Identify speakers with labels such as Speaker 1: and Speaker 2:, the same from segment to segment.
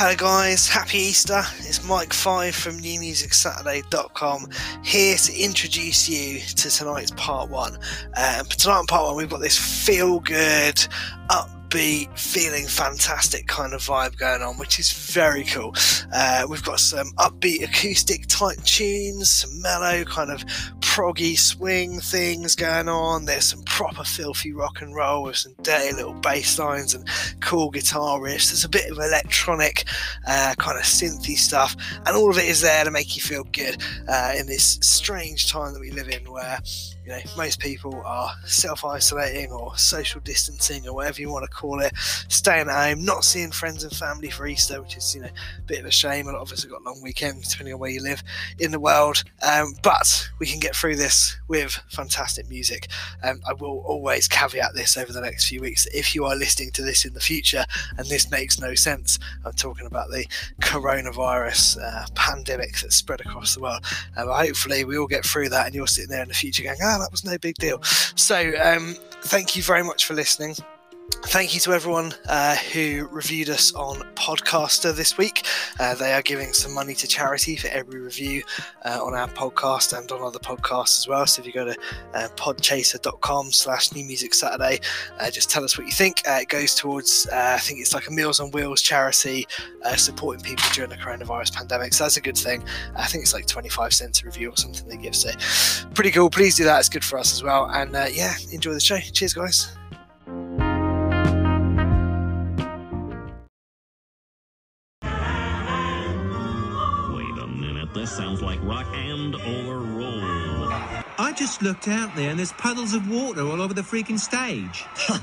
Speaker 1: Hello, guys. Happy Easter. It's Mike Five from NewMusicSaturday.com here to introduce you to tonight's part one. Um, tonight, in part one, we've got this feel good, upbeat, feeling fantastic kind of vibe going on, which is very cool. Uh, we've got some upbeat acoustic type tunes, some mellow kind of proggy swing things going on. There's some proper filthy rock and roll with some dirty little bass lines and cool guitar riffs. There's a bit of electronic uh, kind of synthy stuff, and all of it is there to make you feel good uh, in this strange time that we live in where you know most people are self-isolating or social distancing or whatever you want to call it staying at home not seeing friends and family for easter which is you know a bit of a shame. A lot of us have got long weekends depending on where you live in the world. Um, but we can get through this with fantastic music. Um, i will always caveat this over the next few weeks. If you are listening to this in the future and this makes no sense i'm talking about the coronavirus uh, pandemic that's spread across the world. Um, hopefully we all get through that and you're sitting there in the future going ah that was no big deal. So, um, thank you very much for listening. Thank you to everyone uh, who reviewed us on Podchaser this week. Uh, they are giving some money to charity for every review uh, on our podcast and on other podcasts as well. So if you go to uh, podchaser.com slash new music Saturday, uh, just tell us what you think. Uh, it goes towards, I think it's like a Meals on Wheels charity supporting people during the coronavirus pandemic. So that's a good thing. I think it's like 25 cents a review or something they give. So pretty cool. Please do that. It's good for us as well. And yeah, enjoy the show. Cheers, guys.
Speaker 2: This sounds like rock and or roll.
Speaker 3: I just looked out there and there's puddles of water all over the freaking stage.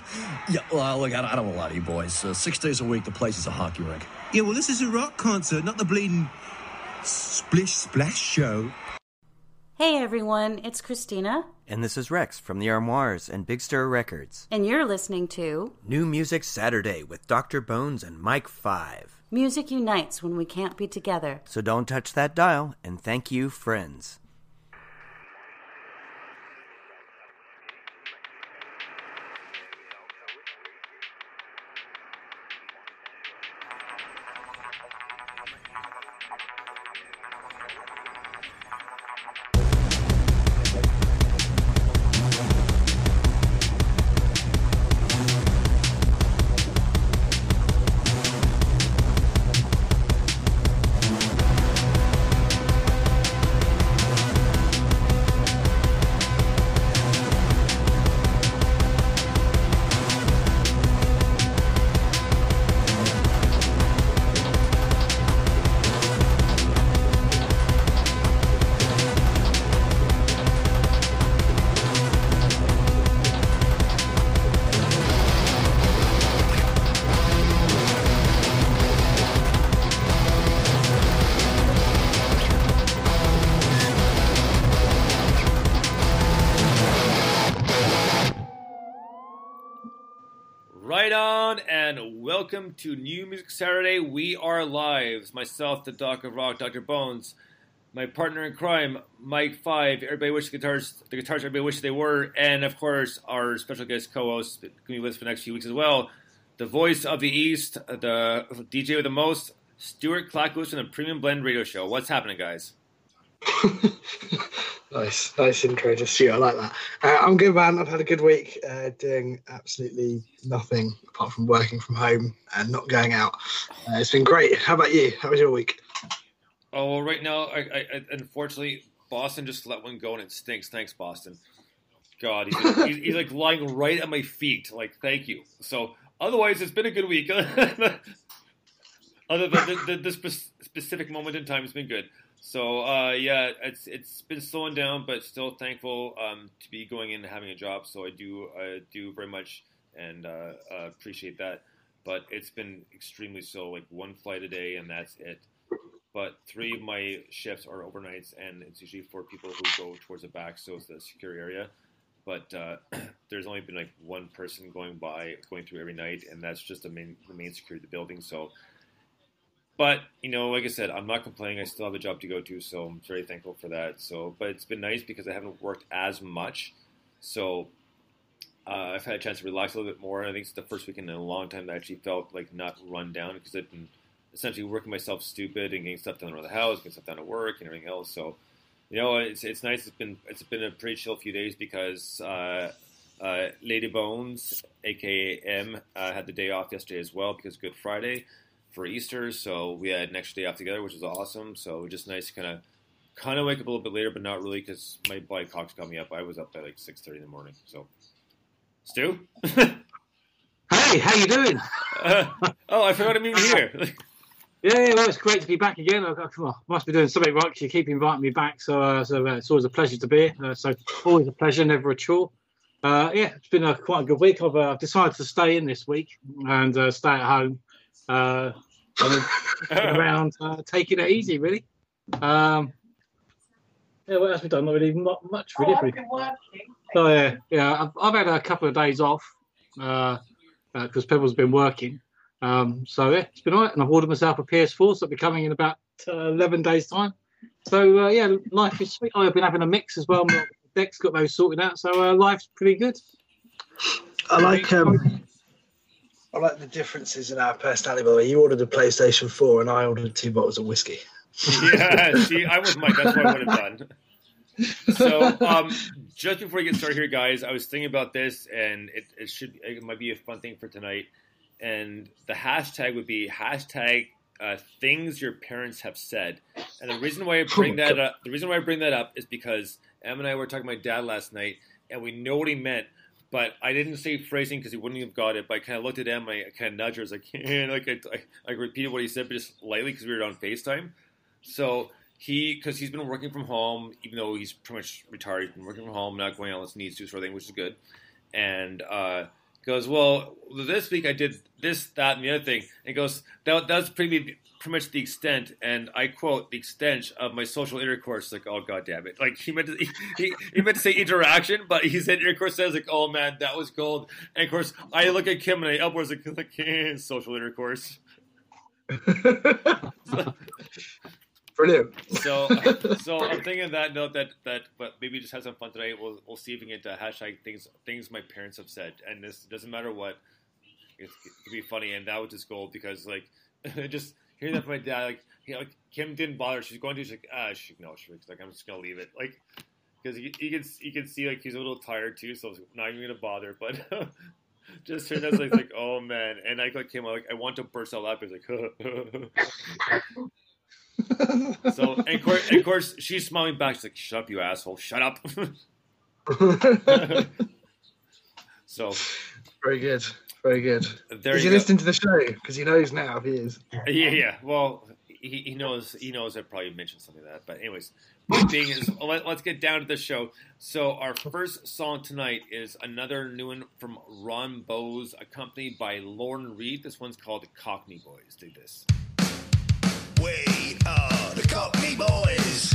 Speaker 4: yeah, well, look, I don't, want to lie to you boys. Uh, six days a week, the place is a hockey rink.
Speaker 3: Yeah, well, this is a rock concert, not the bleeding splish splash show.
Speaker 5: Hey everyone, it's Christina.
Speaker 6: And this is Rex from the Armoires and Big Stir Records.
Speaker 5: And you're listening to
Speaker 6: New Music Saturday with Dr. Bones and Mike 5.
Speaker 5: Music unites when we can't be together.
Speaker 6: So don't touch that dial, and thank you, friends.
Speaker 7: Welcome to New Music Saturday. We are live. Myself, the Doc of Rock, Dr. Bones, my partner in crime, Mike Five. Everybody wish the guitars, the guitars everybody wish they were, and of course our special guest co-host going to be with us for the next few weeks as well. The voice of the East, the DJ with the most, Stuart Clackus from the Premium Blend Radio Show. What's happening, guys?
Speaker 8: nice, nice intro to Stuart. I like that. Uh, I'm good, man. I've had a good week uh, doing absolutely nothing apart from working from home and not going out. Uh, it's been great. How about you? How was your week?
Speaker 7: Oh, well, right now, I, I, unfortunately, Boston just let one go and it stinks. Thanks, Boston. God, he's, like, he's, he's, like lying right at my feet. Like, thank you. So, otherwise, it's been a good week. Other than this specific moment in time, it's been good. So uh, yeah, it's it's been slowing down, but still thankful um, to be going in and having a job. So I do I do very much and uh, uh, appreciate that. But it's been extremely slow, like one flight a day, and that's it. But three of my shifts are overnights, and it's usually for people who go towards the back, so it's the secure area. But uh, there's only been like one person going by, going through every night, and that's just the main the main security of the building. So but you know, like I said, I'm not complaining. I still have a job to go to, so I'm very thankful for that. So, but it's been nice because I haven't worked as much, so uh, I've had a chance to relax a little bit more. And I think it's the first weekend in a long time that I actually felt like not run down because I've been essentially working myself stupid and getting stuff done around the house, getting stuff done at work, and everything else. So, you know, it's it's nice. It's been it's been a pretty chill few days because uh, uh, Lady Bones, aka M, uh, had the day off yesterday as well because Good Friday for Easter. So we had an extra day off together, which was awesome. So it was just nice to kind of kind of wake up a little bit later, but not really because my body clock's got me up. I was up by like six thirty in the morning. So, Stu.
Speaker 9: Hey, how you doing?
Speaker 7: Uh, oh, I forgot I'm even here.
Speaker 9: Yeah, yeah, well, it's great to be back again. I, I must be doing something right 'cause you keep inviting me back. So, uh, so uh, it's always a pleasure to be here. Uh, so, always a pleasure, never a chore. Uh, yeah, it's been a quite a good week. I've uh, decided to stay in this week and uh, stay at home uh, around, uh, taking it easy, really. Um, yeah, what else we done? Not really, not much really. have we? So yeah, yeah, I've, I've had a couple of days off because uh, uh 'cause Pebble's been working. Um, so yeah, it's been alright, and I've ordered myself a PS4, so it'll be coming in about uh, 11 days' time. So uh, yeah, life is sweet. Oh, I've been having a mix as well. My deck's got those sorted out, so uh, life's pretty good.
Speaker 1: I like um, I like the differences in our personality. By the way, you ordered a PlayStation Four, and I ordered two bottles of whiskey.
Speaker 7: yeah, see, I was Mike. That's what I would have done. So, um, just before we get started here, guys, I was thinking about this, and it, it should it might be a fun thing for tonight. And the hashtag would be hashtag uh, things your parents have said. And the reason why I bring that up, the reason why I bring that up is because Em and I were talking to my dad last night, and we know what he meant. But I didn't say phrasing because he wouldn't have got it. But I kind of looked at him, I kind of nudged her, I was like, like I, I, I repeated what he said, but just lightly because we were on Facetime. So he, because he's been working from home, even though he's pretty much retired, he's been working from home, not going out unless needs to, sort of thing, which is good. And uh, goes, well, this week I did this, that, and the other thing. And goes, that, that's pretty pretty much the extent, and I quote, the extent of my social intercourse. Like, oh god damn it! Like he meant to, he, he, he meant to say interaction, but he said intercourse. Says like, oh man, that was gold. And of course, I look at Kim and I upwards like, social intercourse.
Speaker 1: Brilliant.
Speaker 7: So, so I'm thinking that note that that, but maybe just have some fun today. We'll we'll see if we can get to hashtag things things my parents have said, and this doesn't matter what. It could be funny, and that was just gold because like just hearing that from my dad, like you know, like Kim didn't bother. She's going to, she's like, ah, she no, she's like, I'm just gonna leave it, like because you, you can you can see like he's a little tired too, so I'm not even gonna bother, but. Just heard that, like, like, oh man, and I like came out like I want to burst out laughing. It's like, so and of, course, and of course she's smiling back. She's like, "Shut up, you asshole! Shut up." so
Speaker 1: Very good. Very good.
Speaker 7: there
Speaker 1: is
Speaker 7: you
Speaker 1: he
Speaker 7: go.
Speaker 1: listening to the show? Because he knows now. He is.
Speaker 7: Yeah, yeah. Well, he, he knows he knows I probably mentioned something like that. But anyways, point being is let, let's get down to the show. So our first song tonight is another new one from Ron Bowes, accompanied by Lauren Reed. This one's called Cockney Boys. Do this.
Speaker 10: We are the Cockney Boys.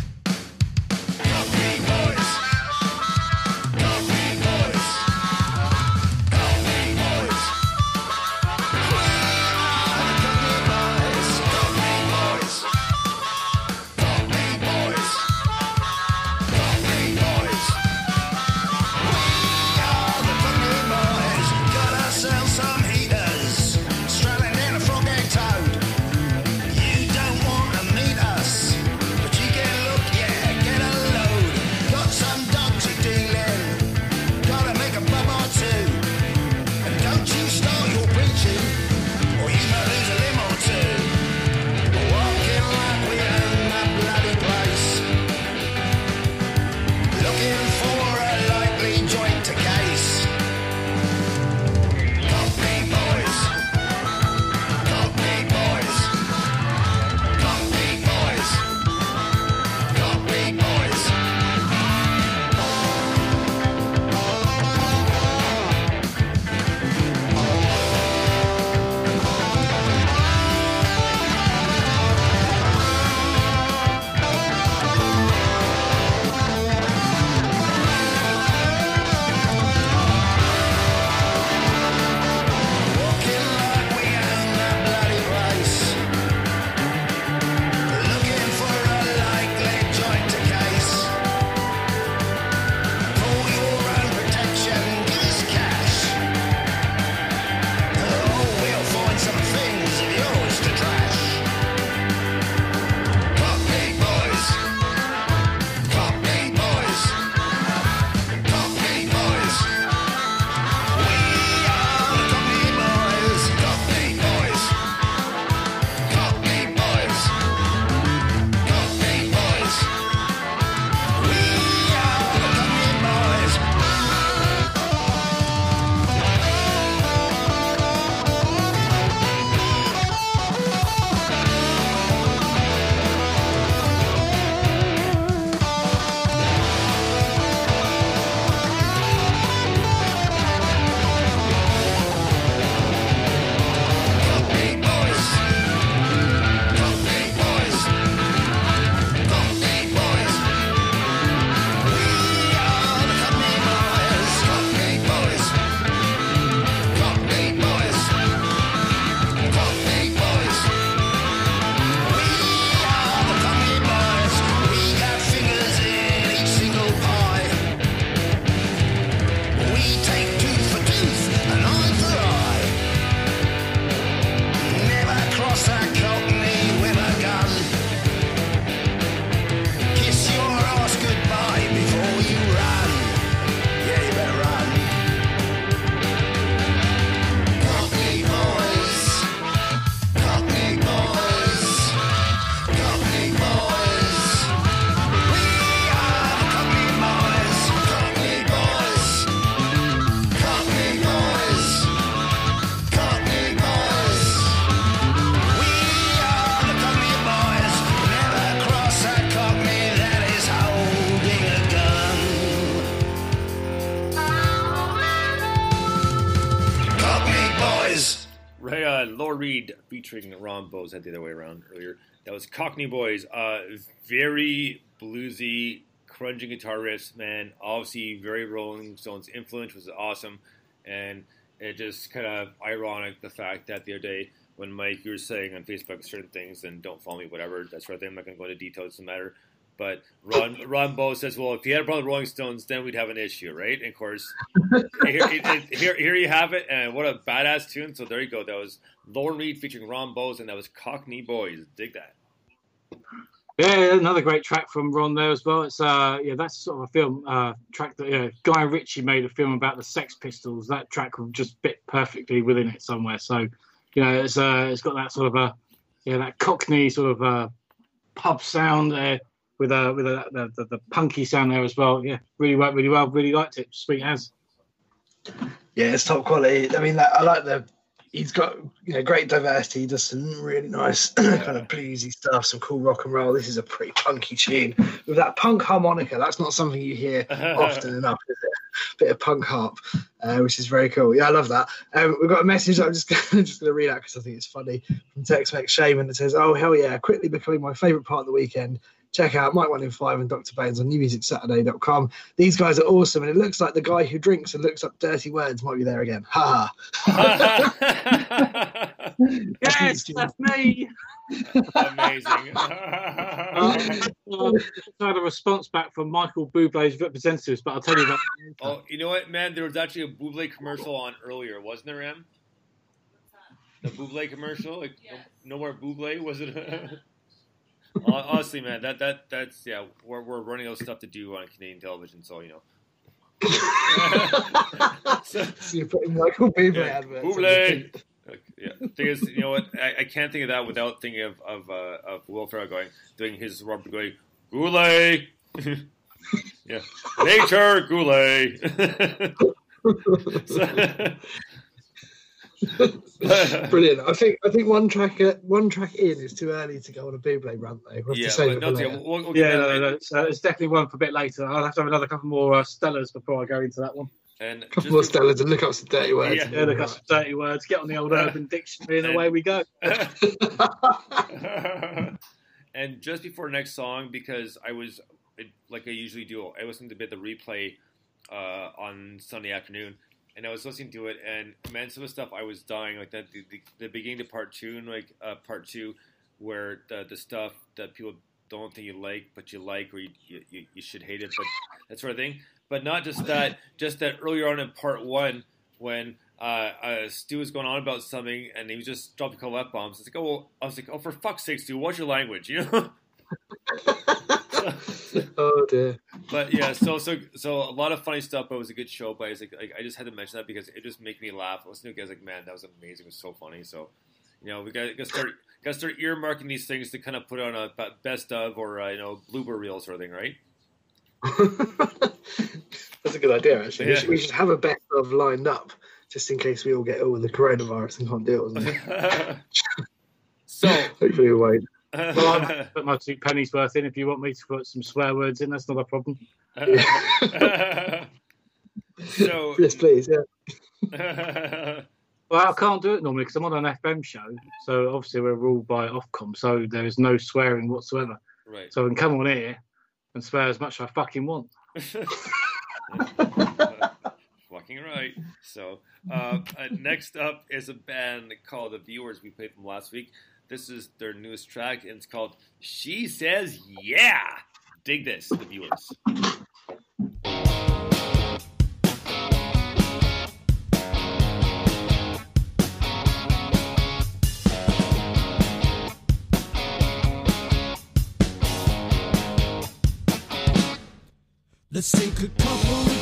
Speaker 7: Featuring Ron Bowes. Had the other way around earlier. That was Cockney Boys. Uh, very bluesy, crunching guitar riffs. Man, obviously very Rolling Stones influence was awesome, and it just kind of ironic the fact that the other day when Mike you were saying on Facebook certain things and don't follow me, whatever that sort of thing. I'm not going to go into details. Doesn't matter. But Ron Ron Bowes says, "Well, if you had a problem with Rolling Stones, then we'd have an issue, right?" And of course, here, here, here you have it, and what a badass tune! So there you go. That was Lauren Reed featuring Ron Bowes, and that was Cockney Boys. Dig that.
Speaker 9: Yeah, another great track from Ron there as well. It's uh, yeah, that's sort of a film uh, track that yeah, Guy Ritchie made a film about the Sex Pistols. That track will just fit perfectly within it somewhere. So, you know, it's uh, it's got that sort of a yeah, that Cockney sort of uh, pub sound there with uh, with a, the, the the punky sound there as well. Yeah, really worked really well. Really liked it. Sweet as.
Speaker 1: Yeah, it's top quality. I mean, like, I like the. He's got you know great diversity. He does some really nice kind of bluesy stuff, some cool rock and roll. This is a pretty punky tune with that punk harmonica. That's not something you hear often enough, is it? Bit of punk harp, uh, which is very cool. Yeah, I love that. Um, we've got a message that I'm just gonna, just going to read out because I think it's funny from Tex Mex Shaman that says, "Oh hell yeah, quickly becoming my favourite part of the weekend." Check out Mike One in Five and Dr. Bones on newmusicsaturday.com. These guys are awesome, and it looks like the guy who drinks and looks up dirty words might be there again. Ha ha.
Speaker 9: Yes, that's me.
Speaker 7: Amazing.
Speaker 9: Um, uh, I had a response back from Michael Bublé's representatives, but I'll tell you about that.
Speaker 7: oh, you know what, man? There was actually a Buble commercial on earlier, wasn't there, Em? The Buble commercial, like no, no more Buble, was it? Hon- Honestly, man, that that that's yeah, we're we're running out of stuff to do on Canadian television, so you know. so,
Speaker 1: So you're putting Michael Bublé
Speaker 7: yeah,
Speaker 1: adverts. on
Speaker 7: Buble. yeah, thing is, you know what? I, I can't think of that without thinking of of uh, of Will Ferrell going doing his Robert going Goulet. yeah, nature Goulet. So-
Speaker 1: Brilliant. I think I think one track uh, one track in is too early to go on a Buble rant though. We'll
Speaker 7: yeah,
Speaker 1: to save
Speaker 7: but
Speaker 1: it
Speaker 7: no,
Speaker 1: for
Speaker 7: yeah, we'll, we'll
Speaker 9: Yeah,
Speaker 7: that
Speaker 9: no, no, it's, uh, it's definitely one for a bit later. I'll have to have another couple more uh, Stellas before I go into that one.
Speaker 7: And a
Speaker 1: couple
Speaker 7: just
Speaker 1: more
Speaker 7: before-
Speaker 1: Stellas and look up some dirty words.
Speaker 7: Yeah.
Speaker 9: Yeah, look up some dirty words, get on the old Urban Dictionary, and away we go.
Speaker 7: and just before next song, because I was like I usually do, I listened to a bit the replay uh, on Sunday afternoon, and I was listening to it, and man, some of the stuff I was dying like that. The, the, the beginning to part two, and like uh, part two, where the the stuff that people don't think you like, but you like, or you, you, you should hate it, but that sort of thing. But not just that, just that earlier on in part one, when uh, uh, Stu was going on about something and he was just dropping a couple f bombs. It's like, oh, well, I was like, oh, for fuck's sake, Stu, what's your language? You know.
Speaker 1: Oh dear.
Speaker 7: but yeah, so so so a lot of funny stuff. But it was a good show. But I like, like I just had to mention that because it just made me laugh. Listening to was like, man, that was amazing. It was so funny. So you know, we got to start got to start earmarking these things to kind of put on a best of or uh, you know blooper reel sort of thing, right?
Speaker 1: That's a good idea actually. We, should, we should have a best of lined up just in case we all get ill with the coronavirus and can't do it. It?
Speaker 7: so
Speaker 1: Hopefully we won't.
Speaker 9: Well, I'll put my two pennies worth in if you want me to put some swear words in. That's not a problem.
Speaker 7: so
Speaker 1: Yes, please. Yeah.
Speaker 9: Well, I can't do it normally because I'm on an FM show. So obviously we're ruled by Ofcom. So there is no swearing whatsoever.
Speaker 7: right.
Speaker 9: So I can come on here and swear as much as I fucking want.
Speaker 7: Fucking right. So, uh, uh, next up is a band called The Viewers. We played them last week. This is their newest track, and it's called She Says Yeah. Dig this, The Viewers.
Speaker 10: Let's take a couple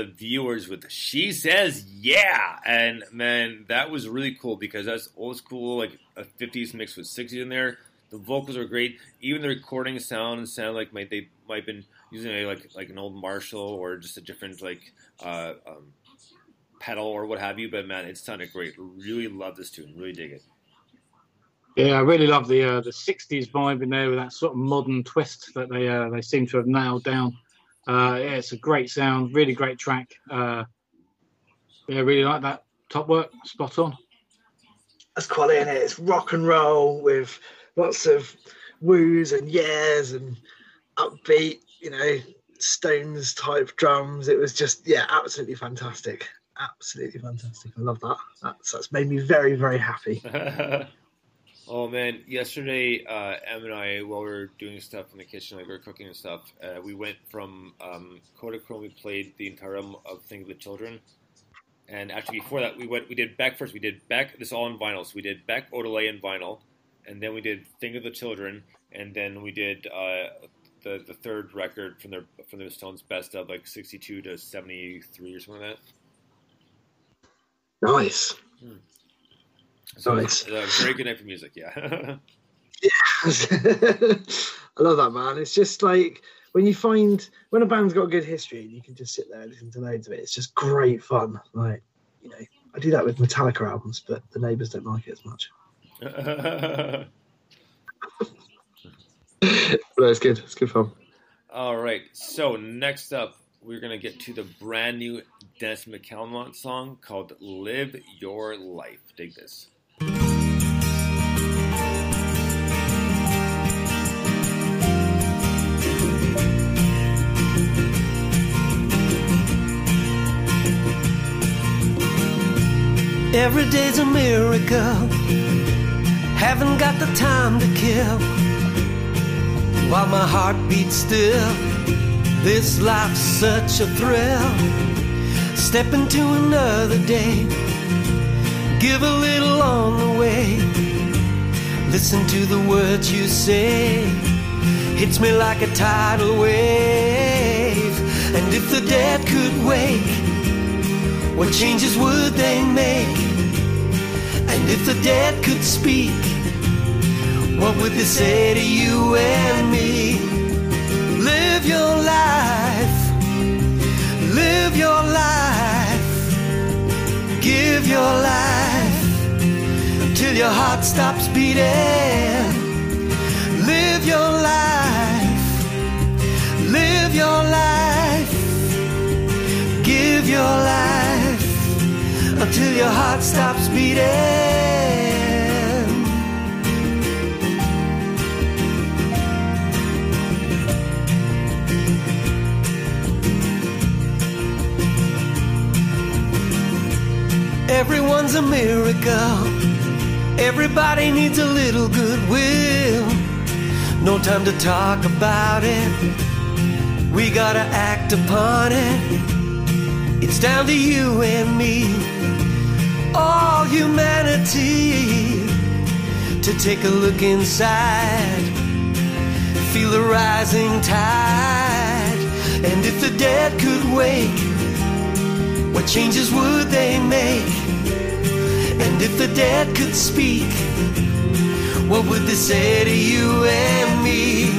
Speaker 10: The
Speaker 7: viewers with She Says Yeah. And man, that was really cool because that's old school, like a 50s mix with 60s in there. The vocals are great. Even the recording sound and sound like might they might have been using a, like like an old Marshall or just a different like uh, um, pedal or what have you. But man, it sounded great. Really love this tune. Really dig it.
Speaker 9: Yeah, I really love the uh, the '60s vibe in there with that sort of modern twist that they uh, they seem to have nailed down. Uh, yeah, it's a great sound, really great track. Uh, yeah, really like that. Top work, spot on.
Speaker 1: That's quality in it. It's rock and roll with lots of woos and yeahs and upbeat, you know, Stones type drums. It was just, yeah, absolutely fantastic. Absolutely fantastic. I love that. That's, that's made me very, very happy.
Speaker 7: oh man, yesterday, uh, Em and I, while we were doing stuff in the kitchen, like we were cooking and stuff, uh, we went from um, Kodachrome. We played the entire album of Think of the Children, and actually before that, we went. We did Beck first. We did Beck. This all in vinyl. So we did Beck, Odelay, and vinyl, and then we did Think of the Children, and then we did uh, the the third record from their from the Stones best of like sixty two to seventy three or something like that.
Speaker 1: Nice.
Speaker 7: So it's a very good night for music. Yeah. yeah.
Speaker 1: I love that, man. It's just like when you find when a band's got a good history and you can just sit there and listen to loads of it, it's just great fun. Like, you know, I do that with Metallica albums, but the neighbours don't like it as much. But it's good. It's good fun.
Speaker 7: All right. So next up, we're gonna get to the brand new Dennis McCalmont song called "Live Your Life." Dig this.
Speaker 10: Every day's a miracle. Haven't got the time to kill. While my heart beats still, this life's such a thrill. Step into another day. Give a little on the way. Listen to the words you say. Hits me like a tidal wave. And if the dead could wake, what changes would they make? And if the dead could speak, what would they say to you and me? Live your life, live your life, give your life till your heart stops beating. Live your life, live your life, give your life until your heart stops beating. Everyone's a miracle. Everybody needs a little goodwill. No time to talk about it. We gotta act upon it. It's down to you and me, all humanity, to take a look inside, feel the rising tide. And if the dead could wake, what changes would they make? And if the dead could speak, what would they say to you and me?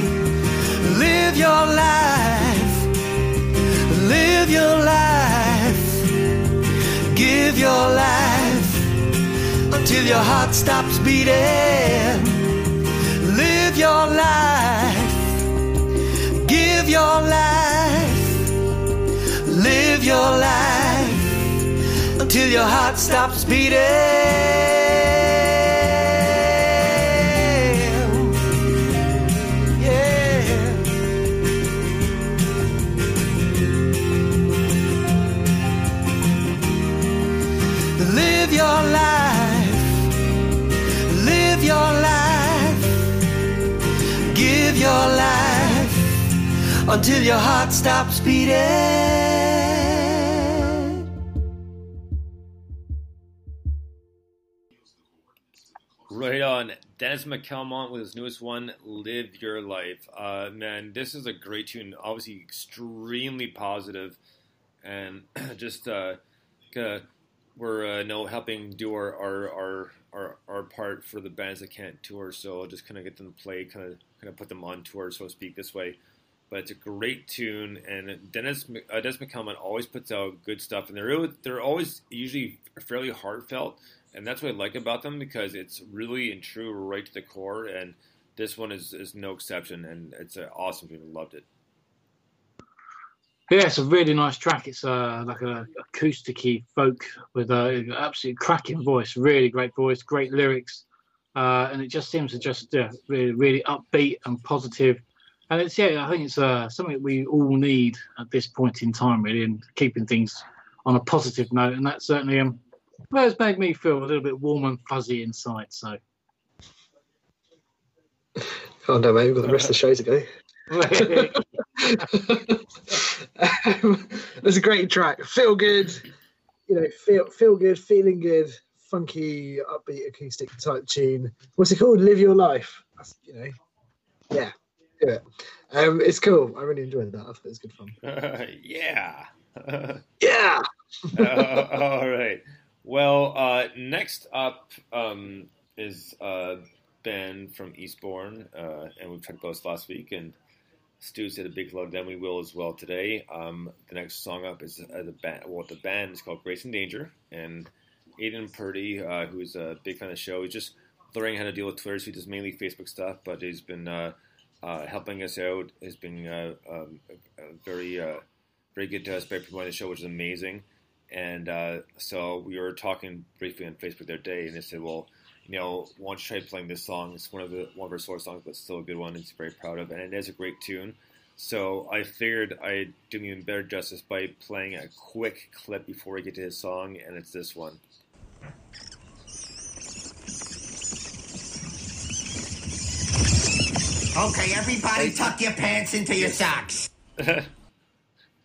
Speaker 10: Live your life, live your life, give your life until your heart stops beating. Live your life, give your life, live your life until your heart stops beating. Your life until your heart stops beating.
Speaker 7: Right on. Dennis McCalmont with his newest one, Live Your Life. Uh, man, this is a great tune. Obviously, extremely positive. and just uh, we're uh, no helping do our our, our our our part for the bands that can't tour. So I'll just kind of get them to play, kind of kind of put them on tour, so to speak, this way. But it's a great tune, and Dennis uh, always puts out good stuff, and they're really, they're always usually fairly heartfelt, and that's what I like about them because it's really and true, right to the core. And this one is, is no exception, and it's an awesome tune. Loved it.
Speaker 9: Yeah, it's a really nice track. It's uh, like a acousticy folk with a absolute cracking voice, really great voice, great lyrics, uh, and it just seems to just yeah, really, really upbeat and positive. And it's yeah, I think it's uh, something we all need at this point in time, really, and keeping things on a positive note. And that certainly um, well, it's made me feel a little bit warm and fuzzy inside. So
Speaker 1: Oh no, mate, we've got the rest of the show to go. um, it's a great track. Feel good, you know, feel feel good, feeling good, funky, upbeat acoustic type tune. What's it called? Live your life. That's, you know, yeah, do it. Um, it's cool. I really enjoyed that. I thought it was good fun.
Speaker 7: yeah.
Speaker 1: Yeah.
Speaker 7: uh, all right. Well, uh, next up um, is a band from Eastbourne, uh, and we talked about this last week, and Stu said a big hello to them. We will as well today. Um, the next song up is uh, the band. Well, the band is called Grace and Danger, and Aidan Purdy, uh, who's a big fan of the show, he's just learning how to deal with Twitter. So he does mainly Facebook stuff, but he's been uh, uh, helping us out. Has been uh, um, very, uh, very good to us by promoting the show, which is amazing. And uh, so we were talking briefly on Facebook the other day, and they said, "Well, you know, why don't you try playing this song? It's one of the one of our source songs, but it's still a good one. It's very proud of, and it is a great tune. So I figured I'd do him even better justice by playing a quick clip before we get to his song, and it's this one.
Speaker 11: Okay, everybody, tuck your pants into your socks.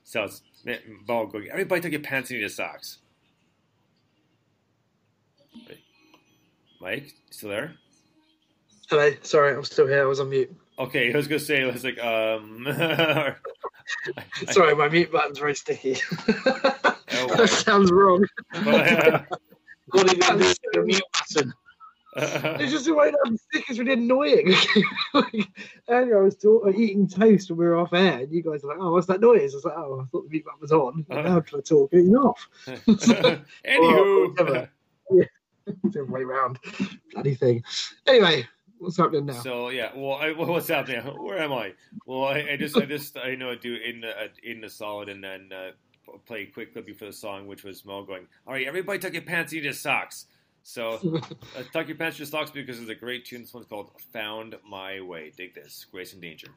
Speaker 7: so it's ball going. Everybody, tuck your pants into your socks. Mike, still there?
Speaker 1: Hello. Sorry, I'm still here. I was on mute.
Speaker 7: Okay, I was gonna say, I was like, um,
Speaker 1: Sorry, my mute button's very sticky.
Speaker 7: Oh,
Speaker 1: that sounds wrong.
Speaker 9: What did you do to the mute button?
Speaker 1: it's just the way that I'm sick is really annoying. like, earlier I was talk- uh, eating toast when we were off air, and you guys were like, "Oh, what's that noise?" I was like, "Oh, I thought the mute button was on."
Speaker 7: Uh-huh.
Speaker 1: Now I'm trying to talk, it's off.
Speaker 7: Anywho.
Speaker 1: whatever. Yeah, different way round. Bloody thing. Anyway, what's happening now?
Speaker 7: So yeah, well, I, what's happening? Where am I? Well, I, I just, I just, I know I do in the uh, in the solid, and then uh, play a quick clip before the song, which was Mo going, "All right, everybody, tuck your pants into your socks." So uh, tuck your pants into your socks because it's a great tune. This one's called "Found My Way." Dig this, Grace and Danger.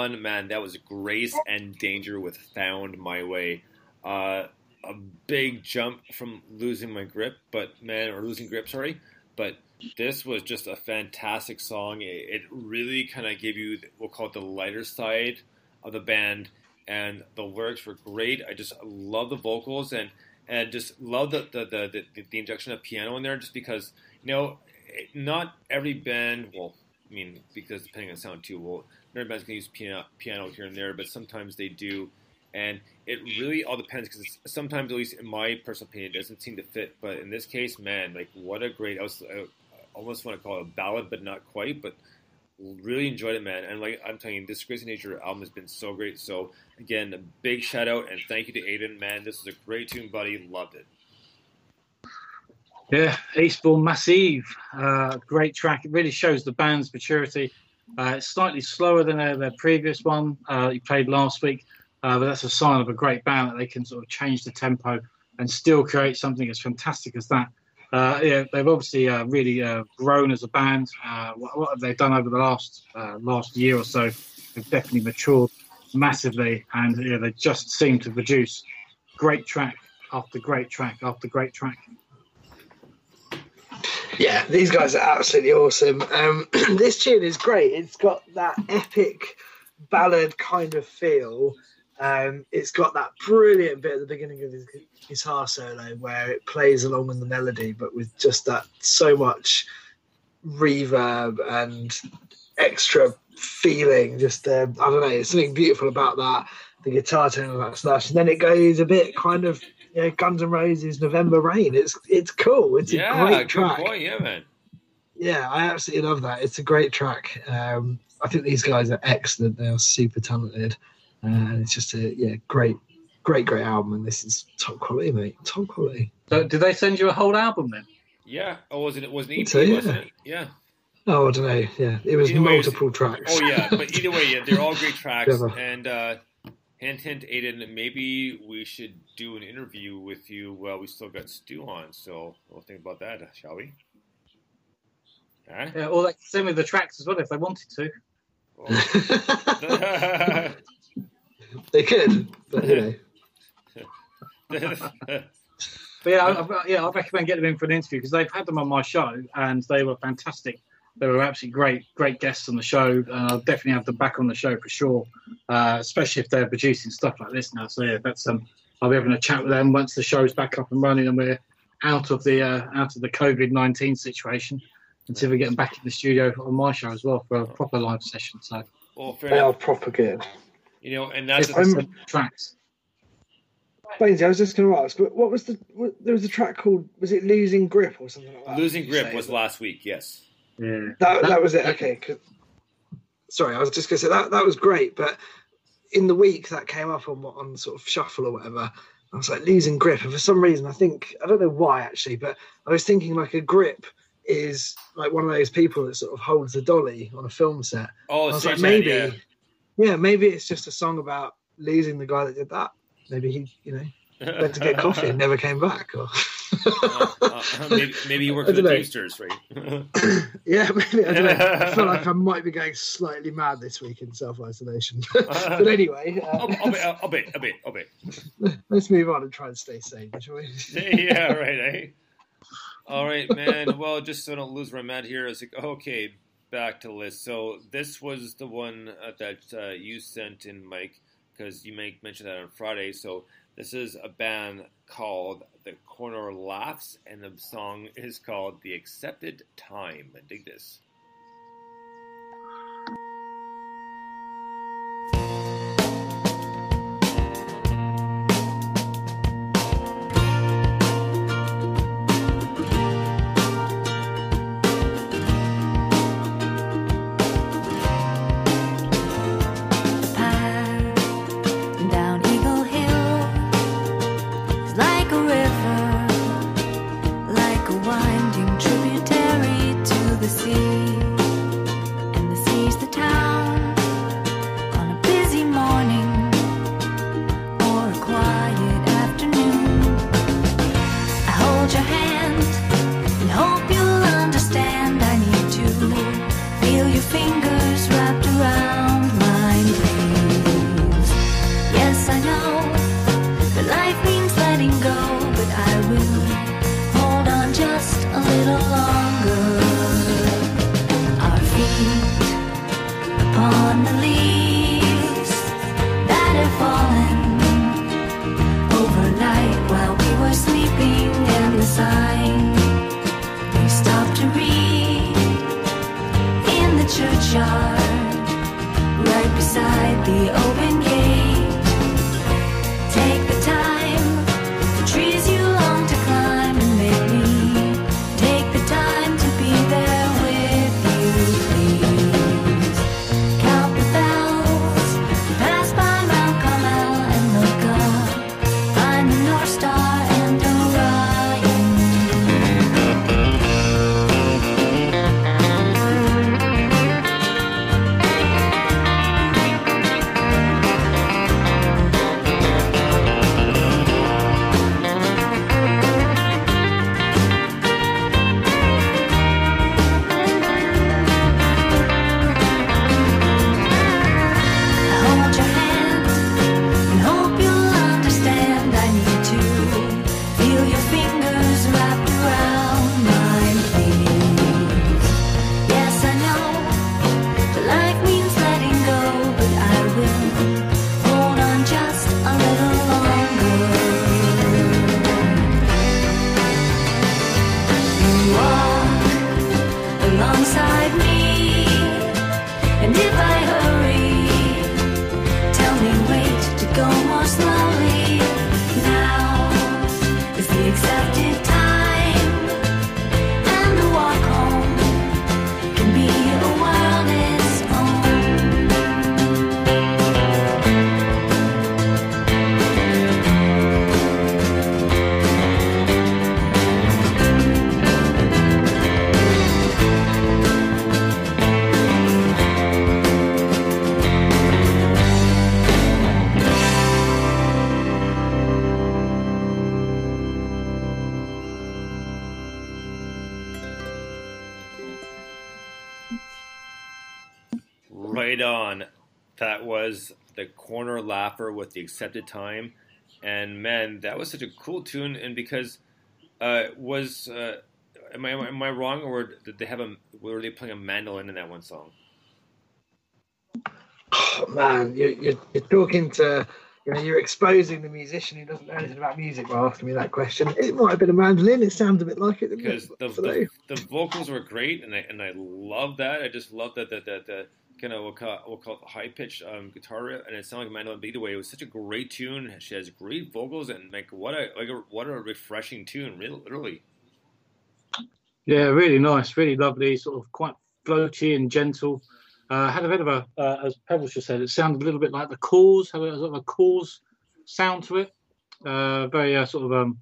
Speaker 7: On, man. That was Grace and Danger with Found My Way. Uh, a big jump from losing my grip, but man, or losing grip, sorry. But this was just a fantastic song. It, it really kind of gave you, we'll call it the lighter side of the band, and the lyrics were great. I just love the vocals and and just love the the, the, the, the injection of piano in there, just because you know, not every band. Well, I mean, because depending on sound too, well, not every band's gonna use piano, piano here and there, but sometimes they do, and it really all depends because sometimes, at least in my personal opinion, it doesn't seem to fit. But in this case, man, like what a great! I was I almost want to call it a ballad, but not quite. But really enjoyed it, man. And like I'm telling you, this Grace Nature album has been so great. So again, a big shout out and thank you to Aiden, man. This is a great tune, buddy. Loved it.
Speaker 9: Yeah, Eastbourne Massive, uh, great track. It really shows the band's maturity. Uh, it's slightly slower than their, their previous one uh, you played last week, uh, but that's a sign of a great band that they can sort of change the tempo and still create something as fantastic as that. Uh, yeah, they've obviously uh, really uh, grown as a band. What, what have they done over the last last year or so? They've definitely matured massively, and yeah, they just seem to produce great track after great track after great track.
Speaker 1: Yeah, these guys are absolutely awesome. Um, this tune is great. It's got that epic ballad kind of feel. Um, it's got that brilliant bit at the beginning of his guitar solo where it plays along with the melody, but with just that so much reverb and extra feeling. Just um, I don't know, there's something beautiful about that. The guitar tone and that stuff, and then it goes a bit kind of you know, Guns N' Roses, November Rain. It's it's cool. It's a great
Speaker 7: good
Speaker 1: track.
Speaker 7: point. Yeah, man.
Speaker 1: Yeah, I absolutely love that. It's a great track. Um, I think these guys are excellent. They are super talented, uh, and it's just a yeah, great, great, great album. And this is top quality, mate. Top quality.
Speaker 9: So, did they send you a whole album then?
Speaker 7: Yeah. or was it? It was an EP,
Speaker 1: So, yeah.
Speaker 7: wasn't it? Yeah.
Speaker 1: Oh, I don't know. Yeah, it was
Speaker 7: Either way, it's-
Speaker 1: multiple tracks.
Speaker 7: Oh yeah, but either way, yeah, they're all great tracks. And uh, hint, hint, Aiden, maybe we should do an interview with you while we still got Stu on. So we'll think about that, shall we? All right.
Speaker 9: Yeah, or they can send me the tracks as well if they wanted to.
Speaker 1: they could, but you know.
Speaker 9: But yeah, I, I, yeah, I recommend getting them in for an interview because they've had them on my show and they were fantastic. They were absolutely great, great guests on the show, and I'll definitely have them back on the show for sure. Uh, especially if they're producing stuff like this now. So yeah, that's um, I'll be having a chat with them once the show's back up and running and we're out of the uh, out of the COVID nineteen situation. Until we get them back in the studio on my show as well for a proper live session. So
Speaker 7: Well, fair
Speaker 1: They are proper good.
Speaker 7: You know, and that's
Speaker 9: if
Speaker 7: the-
Speaker 9: tracks.
Speaker 1: Bainesy, I was just going to ask, but what was the? What, there was a track called was it "Losing Grip" or something like that?
Speaker 7: losing grip was last week. Yes.
Speaker 9: Yeah.
Speaker 1: That, that was it. Okay. sorry, I was just going to say that that was great, but in the week that came up on on sort of shuffle or whatever, I was like losing grip, and for some reason I think I don't know why actually, but I was thinking like a grip is like one of those people that sort of holds the dolly on a film set.
Speaker 7: Oh,
Speaker 1: I was like maybe,
Speaker 7: hand,
Speaker 1: yeah, maybe it's just a song about losing the guy that did that. Maybe he, you know,
Speaker 7: yeah.
Speaker 1: Went to get coffee and never came back. Or
Speaker 7: Uh, uh, maybe, maybe he works
Speaker 1: I
Speaker 7: for the. Teamsters, right?
Speaker 1: yeah, maybe I don't know. I feel like I might be going slightly mad this week in self isolation. but anyway, uh,
Speaker 7: I'll bet, I'll bet, I'll bet, I'll bet.
Speaker 1: let's move on and try and stay sane, shall we?
Speaker 7: yeah, right. Eh? All right, man. Well, just so I don't lose I'm at here, I was like, okay, back to list. So this was the one uh, that uh, you sent in, Mike, because you make mention that on Friday. So this is a band called The Corner Laughs, and the song is called The Accepted Time. Dig this.
Speaker 12: The
Speaker 13: accepted time, and
Speaker 7: man, that was such a cool tune. And because uh, was uh, am I am I wrong or did they have a were they playing a mandolin in that one song?
Speaker 1: Oh, man, you're, you're, you're talking to, you know, you're exposing the musician who doesn't know anything about music by asking me that question. It might have been a mandolin. It sounds a bit like it.
Speaker 7: Because the,
Speaker 1: I don't know.
Speaker 7: the the vocals were great, and I and I love that. I just love that the the, the kind of we'll call, we'll call it high pitched um, guitar, and it sounded like a mandolin. But either way, it was such a great tune. She has great vocals, and like what a like a, what a refreshing tune, really, literally.
Speaker 9: Yeah, really nice, really lovely, sort of quite floaty and gentle. Uh, had a bit of a, uh, as Pebbles just said, it sounded a little bit like the Corrs, had a sort of a Corrs sound to it. Uh, very uh, sort of, um,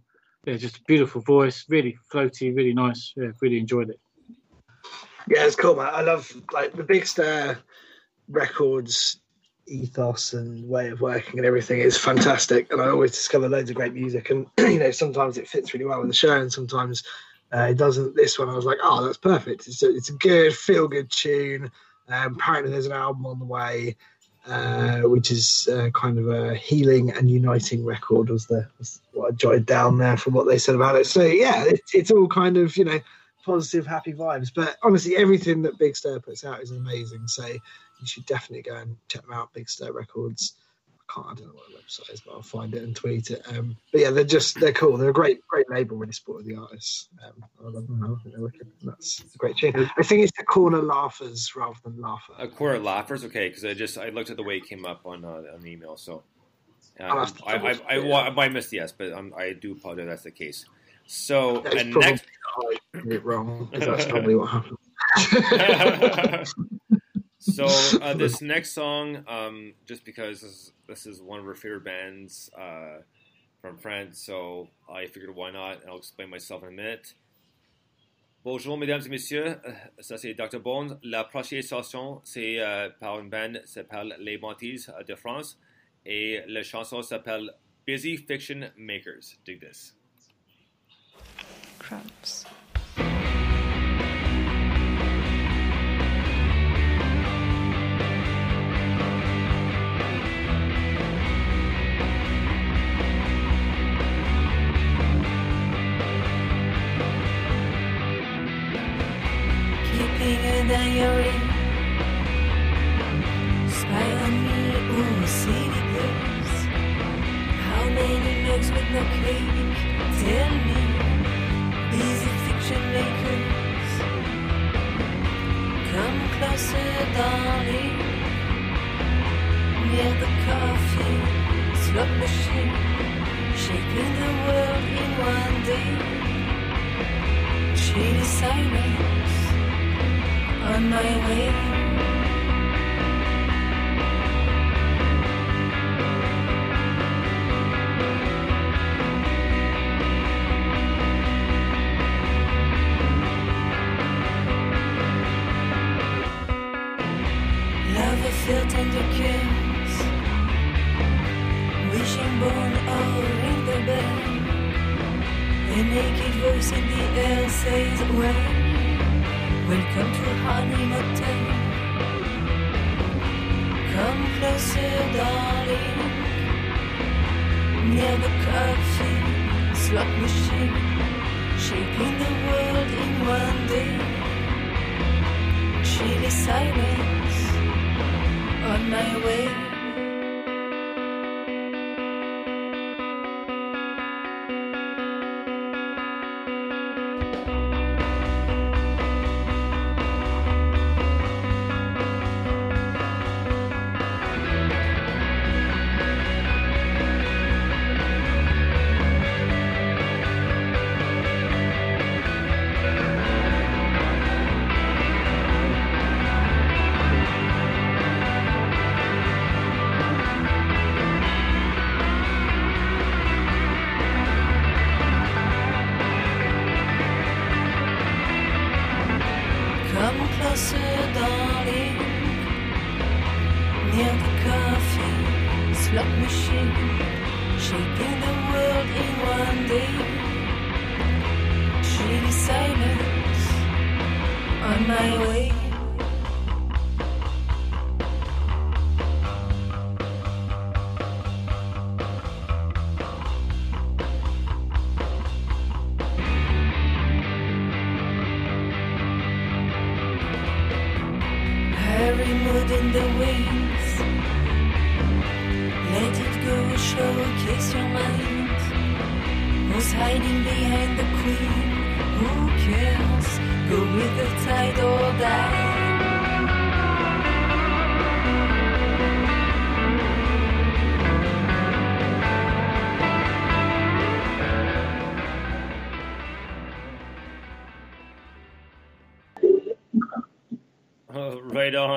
Speaker 9: yeah, just a beautiful voice, really floaty, really nice. Yeah, really enjoyed it.
Speaker 1: Yeah, it's cool, man. I love like the Big Stir Records ethos and way of working and everything is fantastic. And I always discover loads of great music. And you know, sometimes it fits really well with the show, and sometimes uh, it doesn't. This one, I was like, oh, that's perfect. It's a, it's a good feel good tune. Um, apparently, there's an album on the way. Uh, which is uh, kind of a healing and uniting record was the was what I jotted down there from what they said about it. So yeah, it's, it's all kind of you know positive, happy vibes. But honestly, everything that Big Stir puts out is amazing. So you should definitely go and check them out. Big Stir Records. I can't. I don't know what the website is, but I'll find it and tweet it. Um, but yeah, they're just they're cool. They're a great great label. Really supportive of the artists. Um, I love them. I think. That's a great change. I think it's the corner laughers rather than laugher.
Speaker 7: A quarter laughers, okay? Because I just I looked at the way it came up on uh, on the email, so uh,
Speaker 1: to
Speaker 7: I, I, I, well, I might miss the S, but um, I do apologize. That's the case. So and next.
Speaker 1: I wrong because that's probably what happened.
Speaker 7: so uh, this next song, um, just because this is, this is one of our favorite bands uh, from France, so I figured why not, and I'll explain myself in a minute. Bonjour mesdames et messieurs, Euh, ça c'est Dr Bones. La prochaine chanson c'est euh, par une band qui s'appelle Les Bantises euh, de France et la chanson s'appelle Busy Fiction Makers. Dig this.
Speaker 14: Crumbs.
Speaker 13: Diary. Spy on me, ooh, city girls. How many legs with no cake? Tell me, busy fiction makers. Come closer, darling. Near the coffee slot machine, shaping the world in one day. Shady silence on my way. A naked voice in the air says, welcome to Silence on my way.
Speaker 12: Every mood in the wings. Let it go, showcase your mind. Who's hiding behind the queen? Who cares? Go with the tide or die.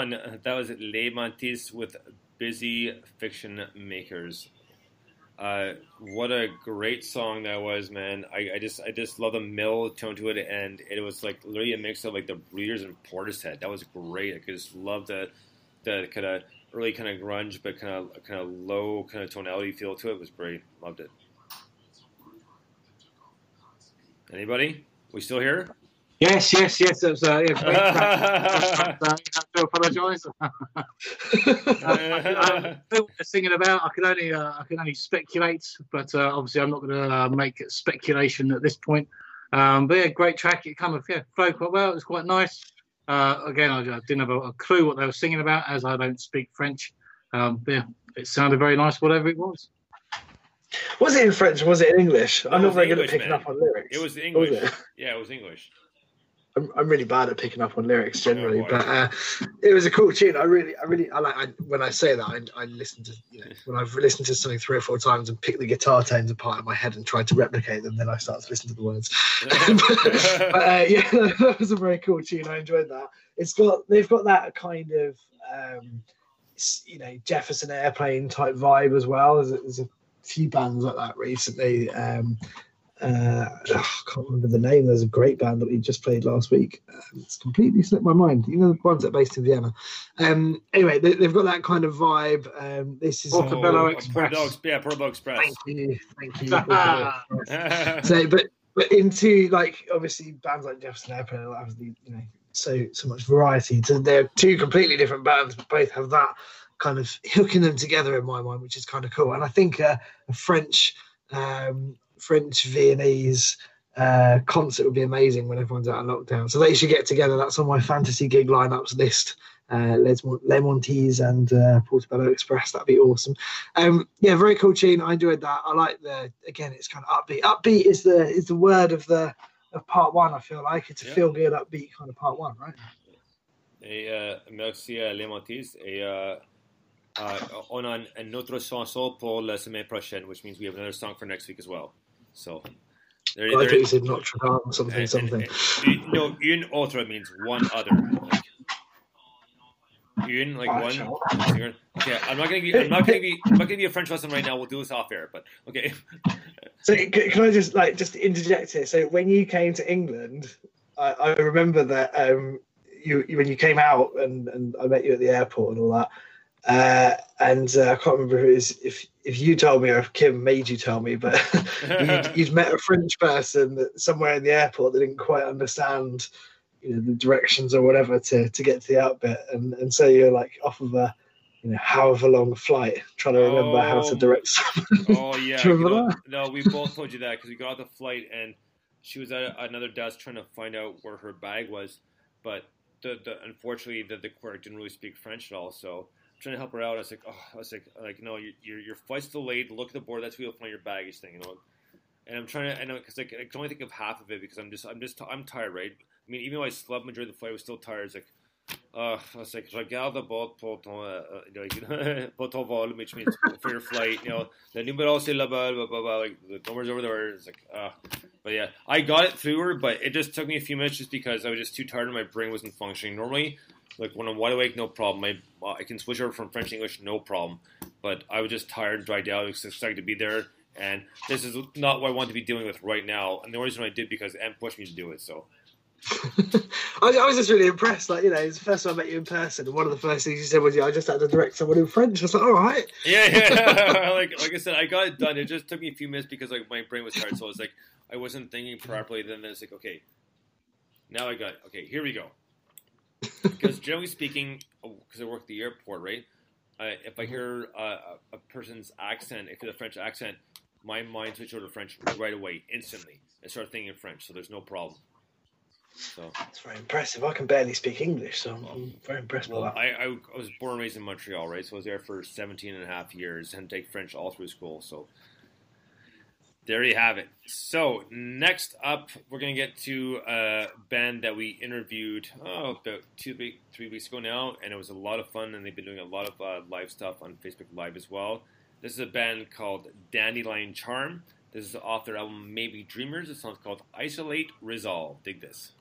Speaker 7: Right. That was Les Montis with Busy Fiction Makers. Uh, what a great song that was, man! I, I just I just love the mill tone to it, and it was like literally a mix of like the Breeders and Portishead. That was great. I just love the the kind of early kind of grunge, but kind of kind of low kind of tonality feel to it. it was great. Loved it. Anybody? We still here?
Speaker 9: Yes, yes, yes. It was, uh, yeah, great track. uh, I do apologise. I, I know what they're singing about. I can only, uh, I can only speculate, but uh, obviously I'm not going to uh, make speculation at this point. Um, but yeah, great track. It kind of yeah, flowed quite well. It was quite nice. Uh, again, I, I didn't have a, a clue what they were singing about, as I don't speak French. Um, but yeah, it sounded very nice, whatever it was.
Speaker 1: Was it in French or was it in English?
Speaker 7: No,
Speaker 1: I'm not
Speaker 7: was
Speaker 1: very good at picking
Speaker 7: man.
Speaker 1: up on lyrics.
Speaker 7: It was
Speaker 1: Was
Speaker 7: English.
Speaker 1: it?
Speaker 7: Yeah, it was English.
Speaker 1: I'm, I'm really bad at picking up on lyrics generally,
Speaker 7: boy.
Speaker 1: but uh, it was a cool tune. I really, I really, I like. I, when I say that, I, I listen to you know when I've listened to something three or four times and picked the guitar tones apart in my head and tried to replicate them, then I start to listen to the words. but uh, yeah, that was a very cool tune. I enjoyed that. It's got they've got that kind of um, you know Jefferson Airplane type vibe as well. There's a, there's a few bands like that recently. Um, uh, ugh, I can't remember the name. There's a great band that we just played last week. Um, it's completely slipped my mind. You know the ones that are based in Vienna. Um, anyway, they, they've got that kind of vibe. Um, this is
Speaker 9: Portobello
Speaker 7: Oh,
Speaker 9: Express.
Speaker 7: Portobello- yeah, Portobello Express.
Speaker 1: Thank you, thank you. So, but but into like obviously bands like Jefferson Airplane have the you know so so much variety. So they're two completely different bands, but both have that kind of hooking them together in my mind, which is kind of cool. And I think uh, a French um, French Viennese uh, concert would be amazing when everyone's out of lockdown. So they should get together. That's on my fantasy gig lineups list. Uh, Les, Mon- Les Montes and uh, Portobello Express. That'd be awesome. Um, yeah, very cool tune. I enjoyed that. I like the again. It's kind of upbeat. Upbeat is the is the word of the of part one. I feel like it's a
Speaker 7: Yeah.
Speaker 1: feel good upbeat kind of part one, right?
Speaker 7: Et euh, merci à Les Montes. Et euh, on a une autre chanson pour la semaine prochaine, which means we have another song for next week as well. So, there,
Speaker 1: I
Speaker 7: there
Speaker 1: thought you said Notre Dame, something,
Speaker 7: and-
Speaker 1: something.
Speaker 7: and- no, une autre means one other. Like, une, like one.
Speaker 1: sure.
Speaker 7: Okay, I'm not gonna be. I'm not gonna be. I'm not gonna be a French lesson right now. We'll do this off air, but okay.
Speaker 1: So can I just like just interject here? So when you came to England, I, I remember that um, you you- when you came out and, and I met you at the airport and all that. Uh, and uh, I can't remember if, it if if you told me or if Kim made you tell me, but you'd, you'd met a French person that somewhere in the airport that didn't quite understand, you know, the directions or whatever to, to get to the out bit, and and so you're like off of a, you know, however long flight trying to remember how to
Speaker 7: Oh.
Speaker 1: direct someone.
Speaker 7: Oh yeah,
Speaker 1: you
Speaker 7: know, no, we both told you that because we got off the flight and she was at another desk trying to find out where her bag was, but the, the unfortunately the, the clerk didn't really speak French at all. So trying to help her out. I was like, oh, I was like, like no, your your, flight's delayed. Look at the board. That's where you'll find your baggage thing, you know. And I'm trying to, I know, because like, I can only think of half of it because I'm just, I'm just, I'm tired, right? I mean, even though I slept majority of the flight, I was still tired. It's like, uh, I was like, regarde d'abord pour ton, uh, uh, like, pour ton vol, which means for your flight, you know, le numéro c'est là-bas, blah, blah, blah, like, the number's over there. It's like, uh, but yeah, I got it through her, but it just took me a few minutes just because I was just too tired and my brain wasn't functioning. Normally, like, when I'm wide awake, no problem. I, uh, I can switch over from French to English, no problem. But I was just tired and dried out, expected to be there. And this is not what I want to be dealing with right now. And the only reason I did because M pushed me to do it. So
Speaker 1: I, I was just really impressed. Like, you know, it's the first time I met you in person, and one of the first things you said was, "Yeah, I just had to direct someone in French." I was like, "All right."
Speaker 15: Yeah, yeah. like like I said, I got it done. It just took me a few minutes because like my brain was tired, so I was like I wasn't thinking properly. Then it's like okay, now I got it. Okay, here we go. Because generally speaking, because I work at the airport, right? Uh, if I hear uh, a, person's accent, if it's a French accent, my mind switches over to French right away, instantly. I start thinking in French, so there's no problem. So
Speaker 1: It's very impressive. I can barely speak English, so I'm, I'm very impressed
Speaker 15: Well,
Speaker 1: by that.
Speaker 15: I, I, I was born and raised in Montreal, right? So I was there for 17 and a half years and take French all through school. So there you have it. So next up, we're to get to a band that we interviewed oh, about two, three, weeks ago now, and it was a lot of fun, and they've been doing a lot of uh, live stuff on Facebook Live as well. This is a band called Dandelion Charm. This is off their album Maybe Dreamers. This song's called Isolate Resolve. Dig this.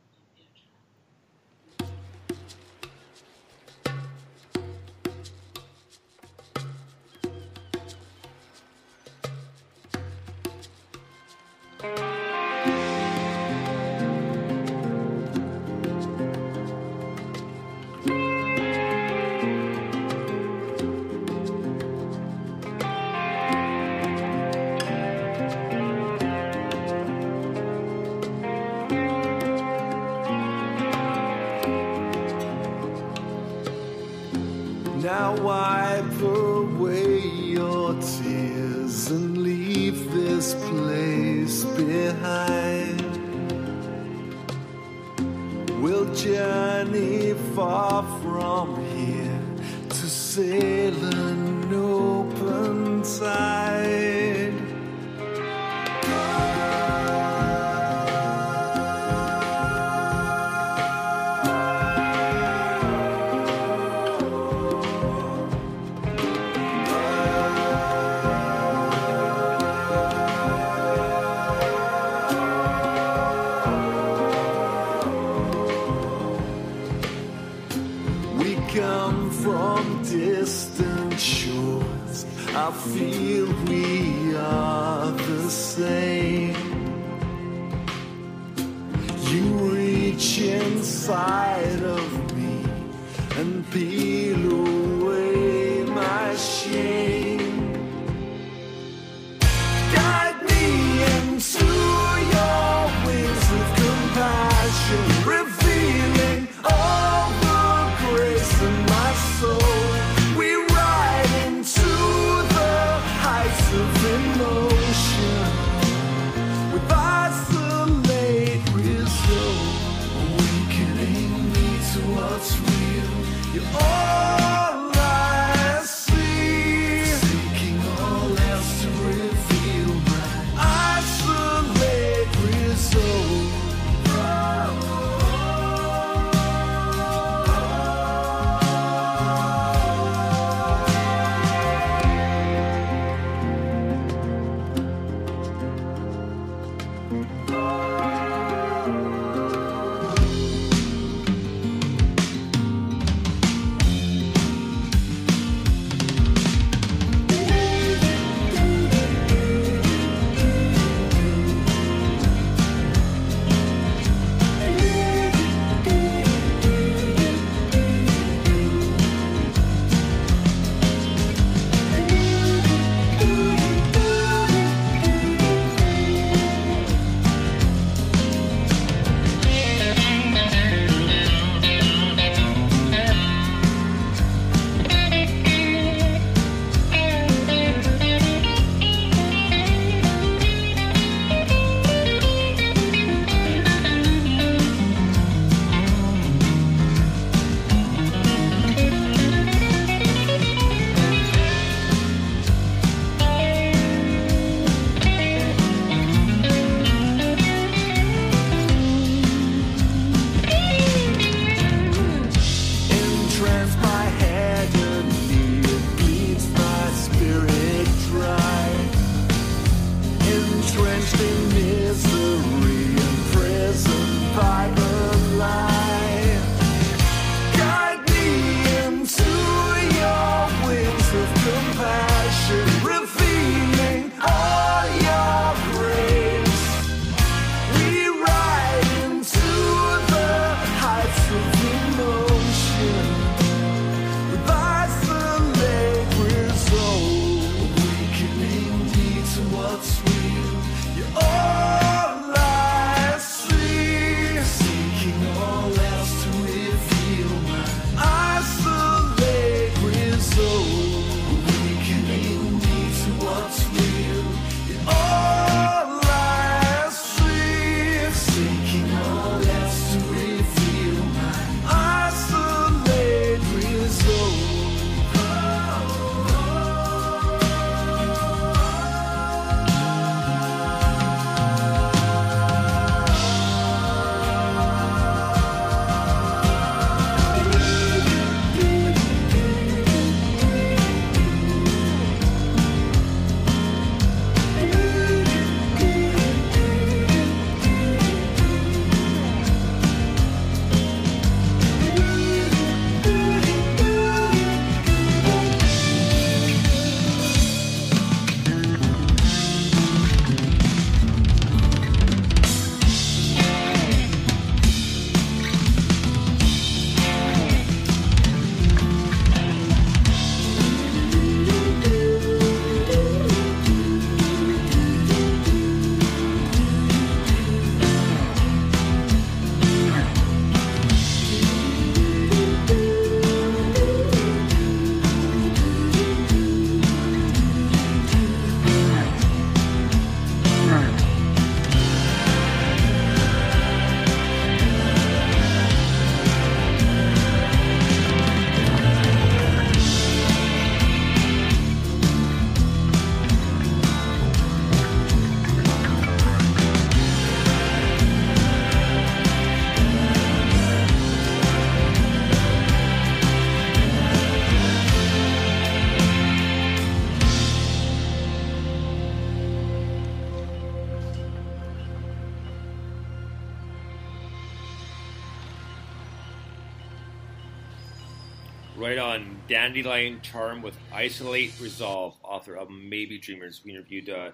Speaker 7: Dandelion Charm with Isolate Resolve, author of Maybe Dreamers. We interviewed uh,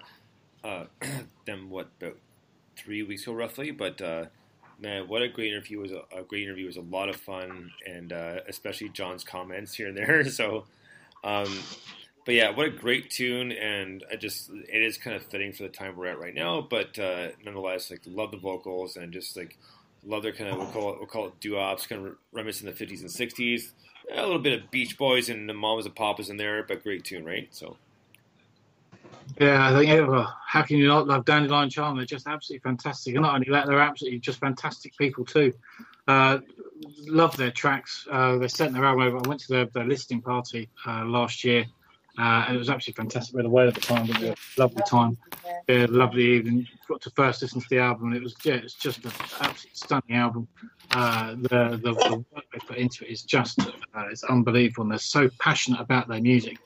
Speaker 7: uh, them, what, about three weeks ago roughly? But uh, man, what a great interview. It was a, a great interview. It was a lot of fun, and uh, especially John's comments here and there. So, um, but yeah, what a great tune, and I just, it is kind of fitting for the time we're at right now, but uh, nonetheless, like, love the vocals and just like, love their kind of we'll call it we'll call it doo-wops, kind of reminiscent of the 50s and 60s. A little bit of Beach Boys and the Mamas and Papas in there, but great tune, right? So
Speaker 9: Yeah, I think well, how can you not love Dandelion Charm? They're just absolutely fantastic. And not only that, they're absolutely just fantastic people too. Uh, love their tracks. Uh, they sent their album over. I went to their, their listening party uh, last year, uh, and it was absolutely fantastic. We had away at the time, but we had a lovely time. Yeah, lovely evening. Got to first listen to the album, and it was yeah, it's just an absolutely stunning album. Uh, the, the the work they put into it is just uh, it's unbelievable, and they're so passionate about their music.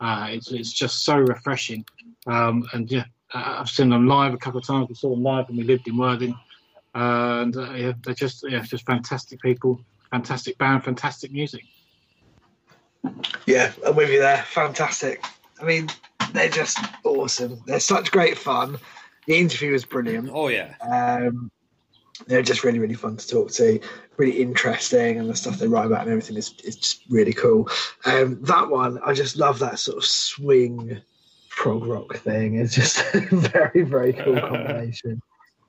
Speaker 9: Uh, it's it's just so refreshing. Um, and yeah, uh, I've seen them live a couple of times. We saw them live when we lived in Worthing, uh, and yeah, they're just yeah, just fantastic people, fantastic band, fantastic music.
Speaker 1: Yeah, I'm with you there. Fantastic. I mean, they're just awesome. They're such great fun. The interview was brilliant.
Speaker 7: Oh yeah.
Speaker 1: Um, they're just really, really fun to talk to. Really interesting, and the stuff they write about and everything is, is just really cool. Um, that one, I just love that sort of swing prog rock thing. It's just a very, very cool combination.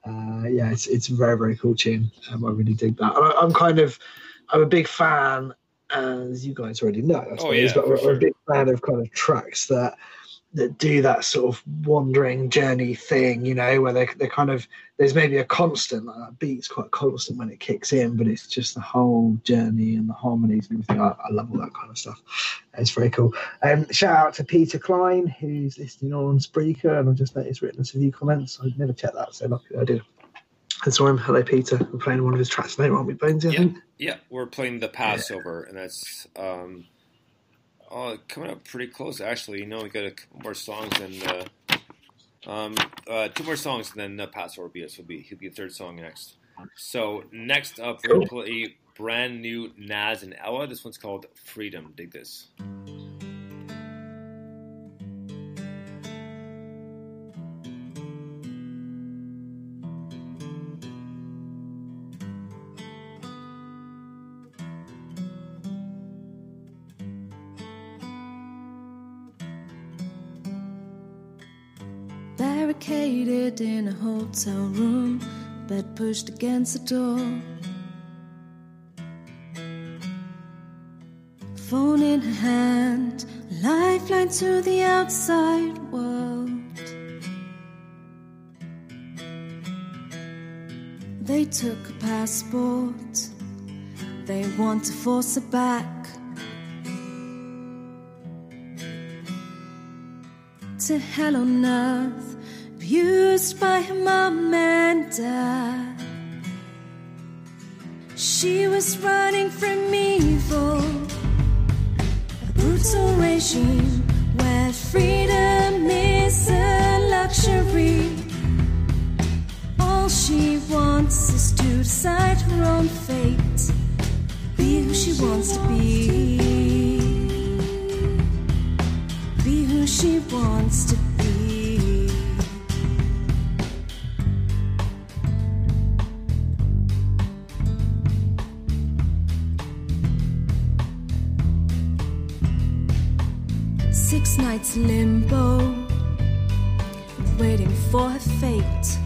Speaker 1: Uh, yeah, it's it's a very, very cool tune. Um, I really dig that. I, I'm kind of, I'm a big fan, as you guys already know, I suppose,
Speaker 7: Oh, yeah,
Speaker 1: but I'm
Speaker 7: sure.
Speaker 1: a big fan of kind of tracks that that do that sort of wandering journey thing, you know, where they they kind of there's maybe a constant like that beat's quite constant when it kicks in, but it's just the whole journey and the harmonies and everything. I, I love all that kind of stuff. It's very cool. Um, shout out to Peter Klein who's listening on Spreaker, and I've just noticed written a few comments. I'd never checked that, so lucky I did. I saw him. Hello, Peter. We're playing one of his tracks today, aren't we, Bonesy? I
Speaker 7: Yeah,
Speaker 1: think.
Speaker 7: yeah, we're playing the Passover, and that's um, oh, coming up pretty close. Actually, you know, we got a couple more songs, and uh, um, uh, two more songs, and then the Passover will be it. Will be he'll be the third song next. So next up, we'll play brand new Naz and Ella. This one's called Freedom. Dig this.
Speaker 12: There
Speaker 14: hotel room, bed pushed against the door. Phone in hand, lifeline to the outside world. They took a passport, they want to force it back. To hell on earth, abused by mom and dad. She was running from evil, a brutal regime where freedom is a luxury. All she wants is to decide her own fate, be who she wants to be, be who she wants to Nights limbo, waiting for her fate.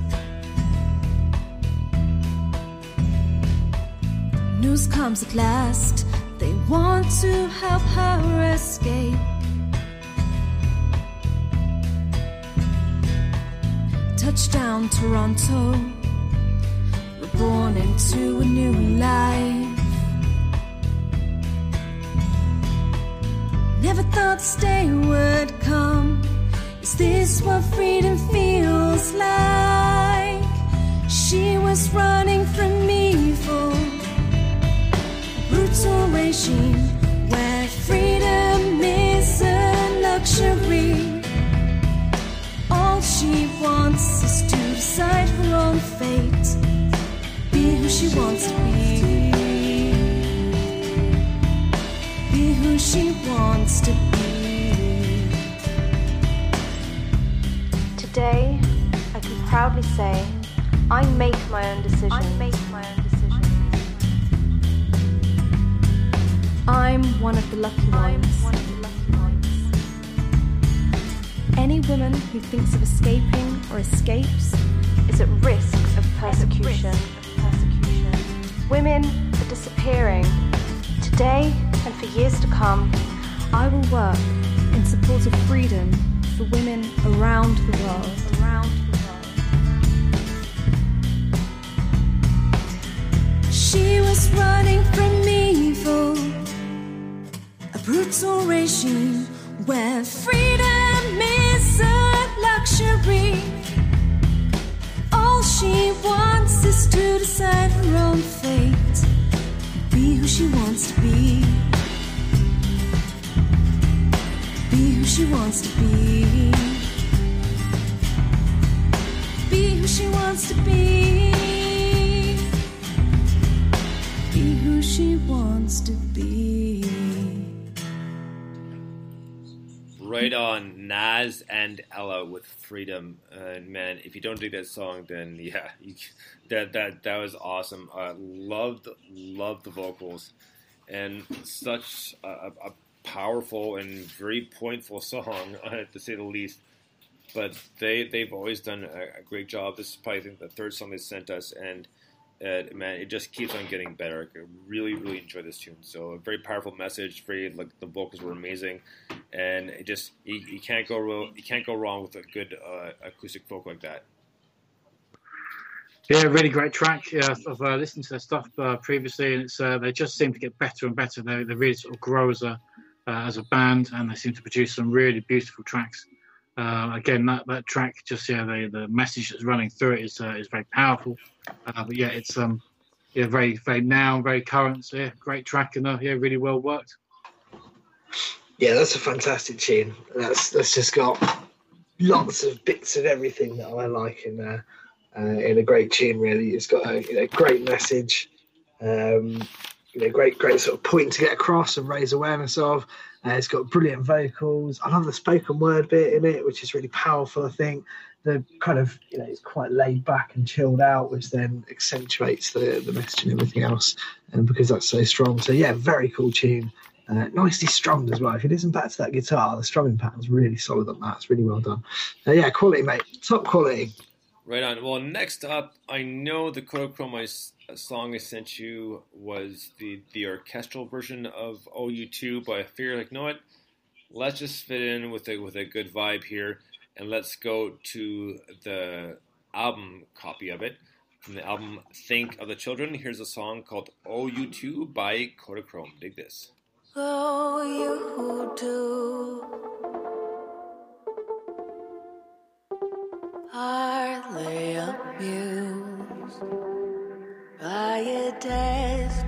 Speaker 14: News comes at last, they want to help her escape. Touchdown, Toronto, reborn into a new life. Never thought this what freedom feels like? She was running from evil, brutal regime where freedom is a luxury. All she wants is to decide her own fate, be who she wants to be. be who she wants
Speaker 16: proudly say, I make my own decisions. I make my own decisions.
Speaker 14: I'm one of the lucky ones. Any woman who thinks of escaping or escapes
Speaker 16: Is at risk of persecution. Women are disappearing. Today and for years to come,
Speaker 14: I will work in support of freedom for women around the world. Where freedom is a luxury. All she wants is to decide her own fate, be who she wants to be. Be who she wants to. Be
Speaker 7: Right on, Nas and Ella with Freedom. And man, if you don't dig that song, then yeah, you, that that that was awesome. Uh, loved loved the vocals, and such a, a powerful and very pointful song, uh, to say the least. But they they've always done a, a great job. This is probably the third song they sent us, and uh, man, it just keeps on getting better. I really really enjoy this tune. So a very powerful message. Very like the vocals were amazing, and it just you, you can't go you can't go wrong with a good uh, acoustic folk like that.
Speaker 9: Yeah, really great track. Yeah, I've uh, listened to their stuff uh, previously, and it's uh, they just seem to get better and better. They, they really sort of grow as a uh, as a band, and they seem to produce some really beautiful tracks. Uh, again, that, that track, just yeah, the, the message that's running through it is uh, is very powerful. Uh, but yeah, it's um yeah very very now very current. So yeah, great track and uh, yeah, really well worked.
Speaker 1: Yeah, that's a fantastic tune. That's that's just got lots of bits of everything that I like in there. Uh, in a great tune, really. It's got a you know, great message, um, you know, great great sort of point to get across and raise awareness of. Uh, it's got brilliant vocals. I love the spoken word bit in it, which is really powerful. I think the kind of you know it's quite laid back and chilled out, which then accentuates the the message and everything else, and because that's so strong. So yeah, very cool tune. Uh, nicely strummed as well. If you listen back to that guitar, the strumming pattern's really solid on that. It's really well done. Uh, yeah, quality, mate. Top quality.
Speaker 7: Right on. Well, next up, I know the Kodachrome I s- uh, song I sent you was the the orchestral version of OU2, but I figured like, you know what? Let's just fit in with a with a good vibe here, and let's go to the album copy of it from the album Think of the Children. Here's a song called OU2 by Kodachrome. Dig this.
Speaker 12: Oh, you do hardly amused by your days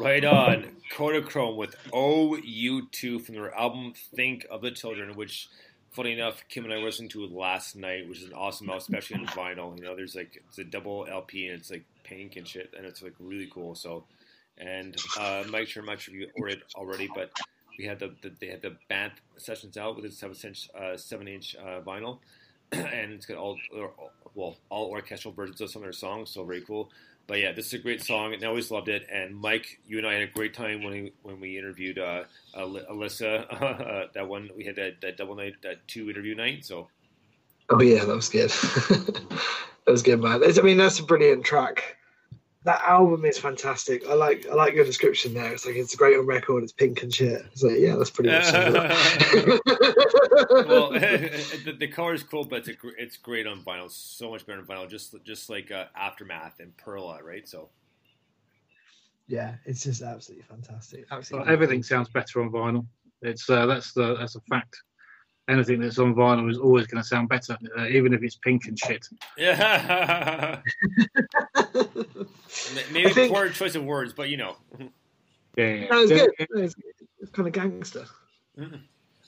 Speaker 7: Right on. Kodachrome with OU2 from their album Think of the Children, which, funny enough, Kim and I listened to last night, which is an awesome album, especially on vinyl. You know, there's like, it's a double LP and it's like pink and shit, and it's like really cool. So, and uh, Mike sure much if you ordered already, but we had the, the they had the band sessions out with a seven inch uh, seven inch uh, vinyl, and it's got all well all orchestral versions of some of their songs, so very cool. But yeah, this is a great song, and I always loved it. And Mike, you and I had a great time when we when we interviewed uh, Al- Alyssa. Uh, that one we had that, that double night, that two interview night. So
Speaker 1: Oh yeah, that was good. that was good, man. It's, I mean, that's a brilliant track. That album is fantastic. I like I like your description there. It's like it's great on record. It's pink and shit. So yeah, that's pretty much. it.
Speaker 7: well, the, the color is cool, but it's a, it's great on vinyl. So much better on vinyl. Just just like uh, Aftermath and Perla, right? So
Speaker 1: yeah, it's just absolutely fantastic.
Speaker 9: So
Speaker 1: Absolutely.
Speaker 9: everything sounds better on vinyl. It's uh, that's the that's a fact. Anything that's on vinyl is always going to sound better, uh, even if it's pink and shit.
Speaker 7: yeah, maybe
Speaker 1: I think-
Speaker 7: poor choice of words, but you know.
Speaker 9: Yeah,
Speaker 1: No, it's good. No, It's, it's kind of gangster.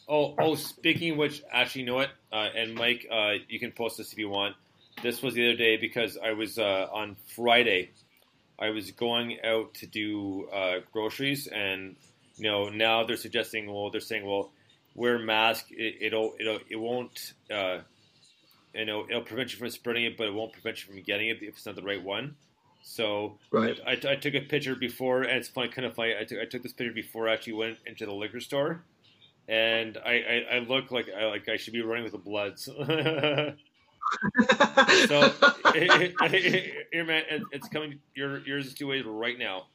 Speaker 7: Oh, oh. Speaking of which, actually, you know what? Uh, and Mike, uh, you can post this if you want. This was the other day because I was uh, on Friday. I was going out to do uh, groceries, and you know now they're suggesting, well, they're saying, well, wear a mask. It, it'll, it'll, it won't, uh, you know, it'll prevent you from spreading it, but it won't prevent you from getting it if it's not the right one. So
Speaker 1: Right.
Speaker 7: I, I took a picture before, and it's funny, kind of funny. I took, I took this picture before I actually went into the liquor store, and I, I, I look like I like I should be running with the Bloods. so here, man, it, it's coming. Your yours is two ways right now,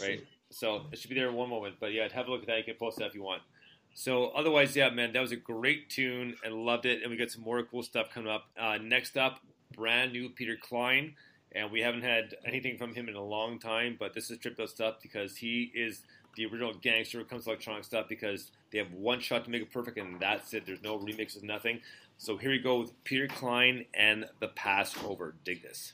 Speaker 7: right? So it should be there in one moment. But yeah, have a look at that. You can post that if you want. So otherwise, yeah, man, that was a great tune and loved it. And we got some more cool stuff coming up. Uh, next up, brand new Peter Klein. And we haven't had anything from him in a long time, but this is tripped stuff because he is the original gangster when it comes to electronic stuff because they have one shot to make it perfect and that's it. There's no remixes, nothing. So here we go with Peter Klein and The Passover. Dig this.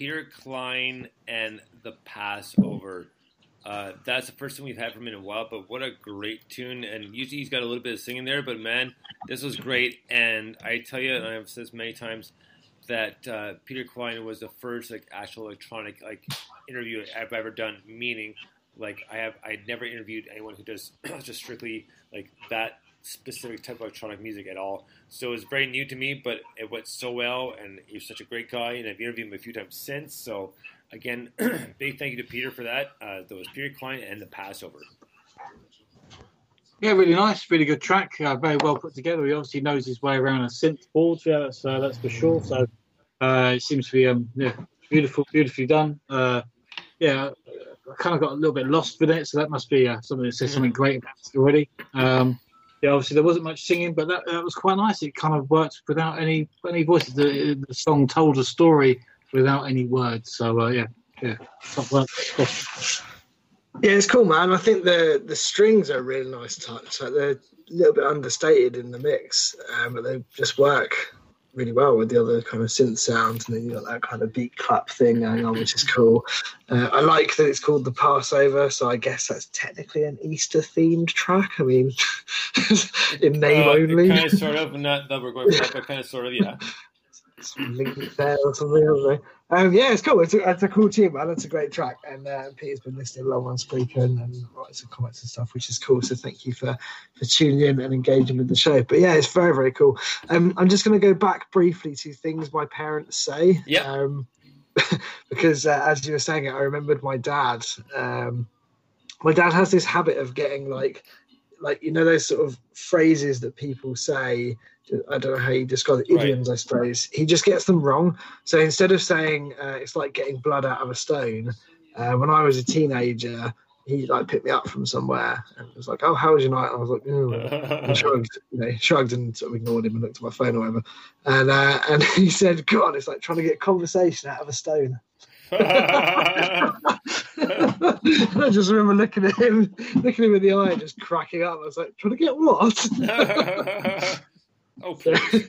Speaker 7: Peter Klein and the Passover. Uh, that's the first thing we've had from him in a while, but what a great tune. And usually he's got a little bit of singing there, but man, this was great. And I tell you, and I've said this many times, that uh, Peter Klein was the first like actual electronic like interview I've ever done. Meaning, like I have I'd never interviewed anyone who does just strictly like that specific type of electronic music at all. So it was very new to me, but it went so well, and he's such a great guy, and I've interviewed him a few times since. So again, big thank you to Peter for that. Uh, that was Peter Klein and the Passover.
Speaker 9: Yeah, really nice, really good track. Uh, very well put together. He obviously knows his way around a synth board. Yeah, that's uh, that's for sure. So uh, it seems to be um, yeah, beautiful, beautifully done. Uh, yeah, I kind of got a little bit lost with it, so that must be uh, something that says something great about it already. Um, yeah, obviously there wasn't much singing, but that, that was quite nice. It kind of worked without any any voices. The, the song told a story without any words. So uh, yeah, yeah.
Speaker 1: Yeah, it's cool, man. I think the the strings are really nice touch. Like they're a little bit understated in the mix, um, but they just work really well with the other kind of synth sounds, and then you got that kind of beat clap thing going on, which is cool. Uh, I like that it's called the Passover, so I guess that's technically an Easter themed track. I mean, in name only.
Speaker 7: Kind of, sort of, not that we're going for but kind of, sort of, yeah.
Speaker 1: link it there or something. I don't know. Um, yeah, it's cool. It's a, it's a cool tune, man. It's a great track. And uh, Peter's been listening along on Spreaker and, and writing some comments and stuff, which is cool. So thank you for, for tuning in and engaging with the show. But yeah, it's very, very cool. Um, I'm just going to go back briefly to things my parents say.
Speaker 7: Yeah.
Speaker 1: Um, because uh, as you were saying it, I remembered my dad. Um, my dad has this habit of getting like, like you know, those sort of phrases that people say I don't know how you describe it,
Speaker 7: Right.
Speaker 1: idioms, I suppose. He just gets them wrong. So instead of saying uh, it's like getting blood out of a stone, uh, when I was a teenager, he like picked me up from somewhere and was like, "Oh, how was your night?" And I was like, "Oh," and shrugged, you know, shrugged and sort of ignored him and looked at my phone or whatever. And uh, and he said, "God, it's like trying to get conversation out of a stone." I just remember looking at him, looking at him in the eye, and just cracking up. I was like, "Trying to get what?"
Speaker 7: Oh,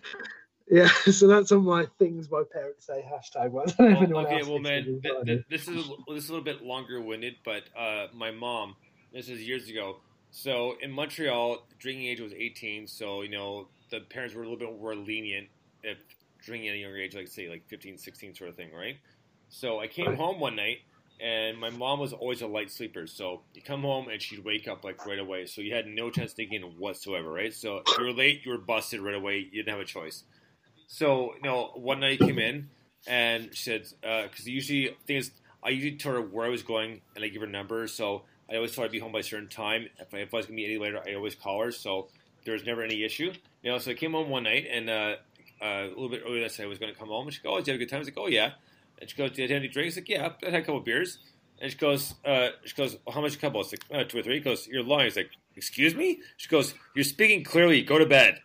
Speaker 1: yeah. So that's on my things my parents say hashtag. But I don't know if
Speaker 7: Well, okay, well, man, th- th- this is a, this is a little bit longer winded, but uh, my mom, this is years ago. So in Montreal, drinking age was 18. So you know the parents were a little bit more lenient if drinking at a younger age, like say like 15, 16 sort of thing, right? So I came home one night. And my mom was always a light sleeper, so you come home and she'd wake up like right away. So you had no chance thinking whatsoever, right? So if you were late, you were busted right away. You didn't have a choice. So, you know, one night he came in and she said, because usually, things I usually told her where I was going and I give her numbers. So I always thought I'd be home by a certain time. If I, if I was to be any later, I always call her. So there was never any issue. You know, so I came home one night and uh, uh, a little bit earlier, I said I was going to come home. And she goes, Oh, did you have a good time? I was like, Oh, yeah. And she goes, Did you have any drinks? Like, Yeah, I had a couple of beers. And she goes, uh, she goes, well, how much a couple? I was like, uh, two or three. He goes, you're lying. He's like, excuse me? She goes, you're speaking clearly. Go to bed.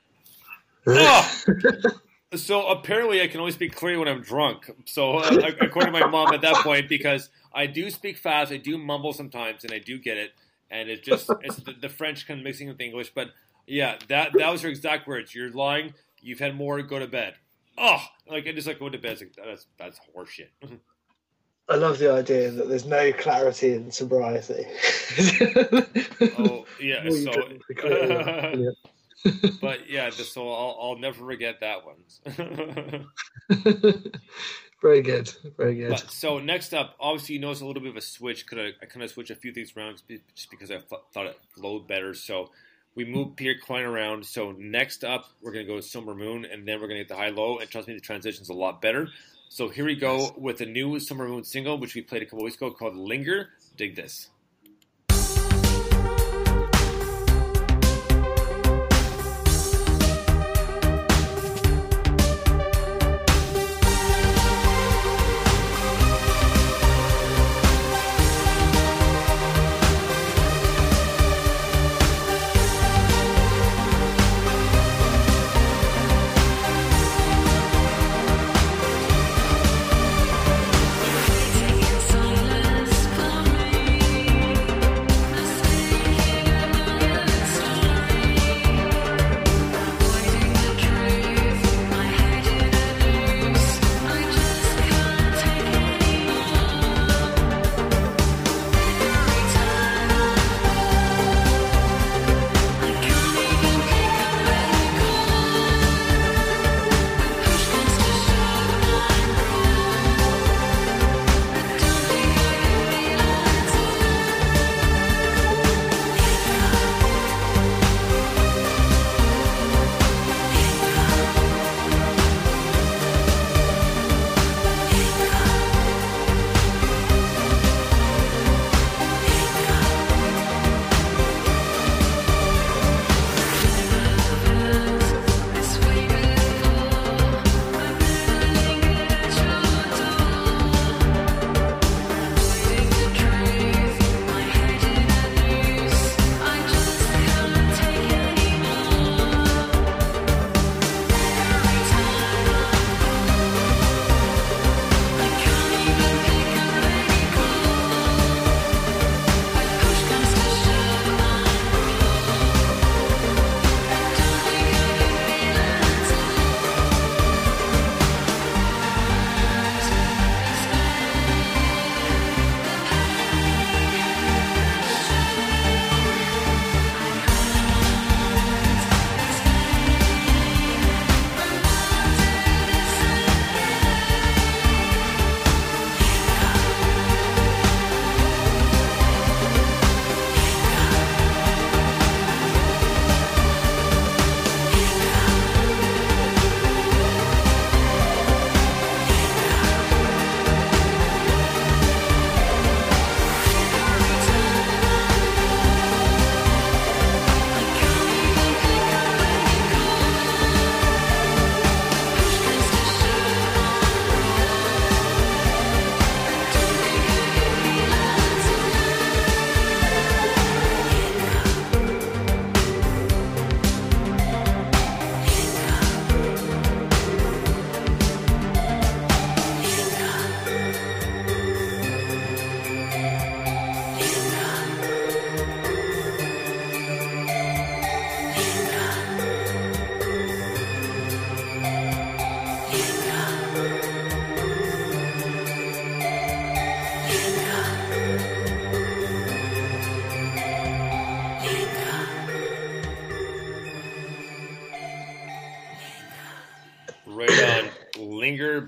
Speaker 7: oh! So apparently, I can only speak clearly when I'm drunk. So uh, according to my mom at that point, because I do speak fast, I do mumble sometimes, and I do get it, and it's just it's the, the French kind of mixing with English. But yeah, that that was her exact words. You're lying. You've had more. Go to bed. Oh, like I just like going to bed. It's like, that's that's horseshit.
Speaker 1: I love the idea that there's no clarity in sobriety.
Speaker 7: oh yeah,
Speaker 1: Well,
Speaker 7: so
Speaker 1: drink the clear, yeah.
Speaker 7: But yeah, just, so I'll, I'll never forget that one.
Speaker 1: Very good. Very good.
Speaker 7: But, so next up, obviously you notice a little bit of a switch. Could I, I kind of switched a few things around just because I thought it flowed better. So we moved Peter Klein around. So next up, we're gonna go Summer Moon, and then we're gonna get the high low. And trust me, the transition's a lot better. So here we go with a new Summer Moon single, which we played a couple weeks ago, called "Linger." Dig this.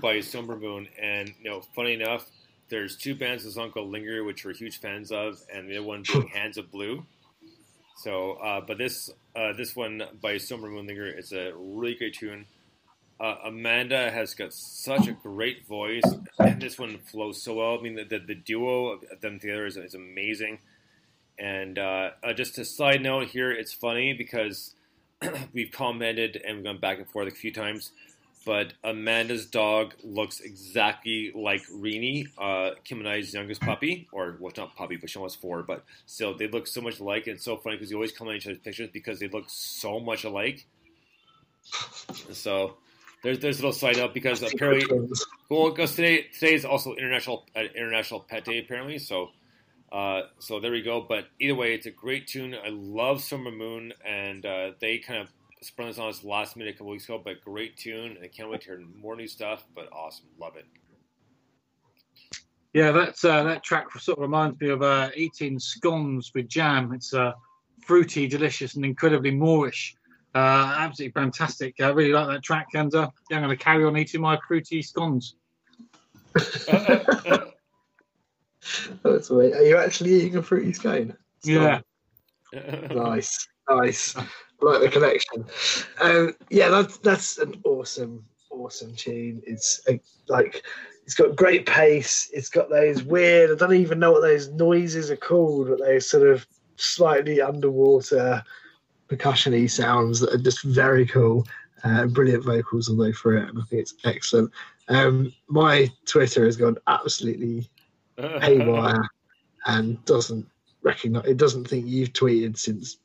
Speaker 7: By Somber Moon, and you know, funny enough, there's two bands of song called Linger, which we're huge fans of, and the other one being Hands of Blue. So, uh, but this uh, this one by Somber Moon Linger is a really great tune. Uh, Amanda has got such a great voice, and this one flows so well. I mean, the, the, the duo of them together is, is amazing. And uh, uh, just a side note here, it's funny because we've commented and we've gone back and forth a few times, but Amanda's dog looks exactly like Rini, uh, Kim and I's youngest puppy, or well, not puppy, but she was four, but still, they look so much alike. And it's so funny because you always comment on each other's pictures because they look so much alike. So there's there's a little side note because apparently, well, because today today is also international uh, International Pet Day apparently, so. Uh, so there we go. But either way, it's a great tune. I love Summer Moon, and uh, they kind of sprung this on us last minute a couple weeks ago. But great tune. I can't wait to hear more new stuff. But awesome, love it.
Speaker 9: Yeah, that uh, that track sort of reminds me of uh, eating scones with jam. It's uh, fruity, delicious, and incredibly moreish. Uh, absolutely fantastic. I really like that track, and uh, yeah, I'm going to carry on eating my fruity scones.
Speaker 1: That's weird. Are you actually eating a fruity scone?
Speaker 9: Yeah.
Speaker 1: nice, nice. Like the connection. Um, yeah, that's that's an awesome, awesome tune. It's uh, like it's got great pace. It's got those weird. I don't even know what those noises are called, but those sort of slightly underwater percussion-y sounds that are just very cool. Uh, brilliant vocals all the way through it, and I think it's excellent. Um, my Twitter has gone absolutely haywire and doesn't recognize it doesn't think you've tweeted since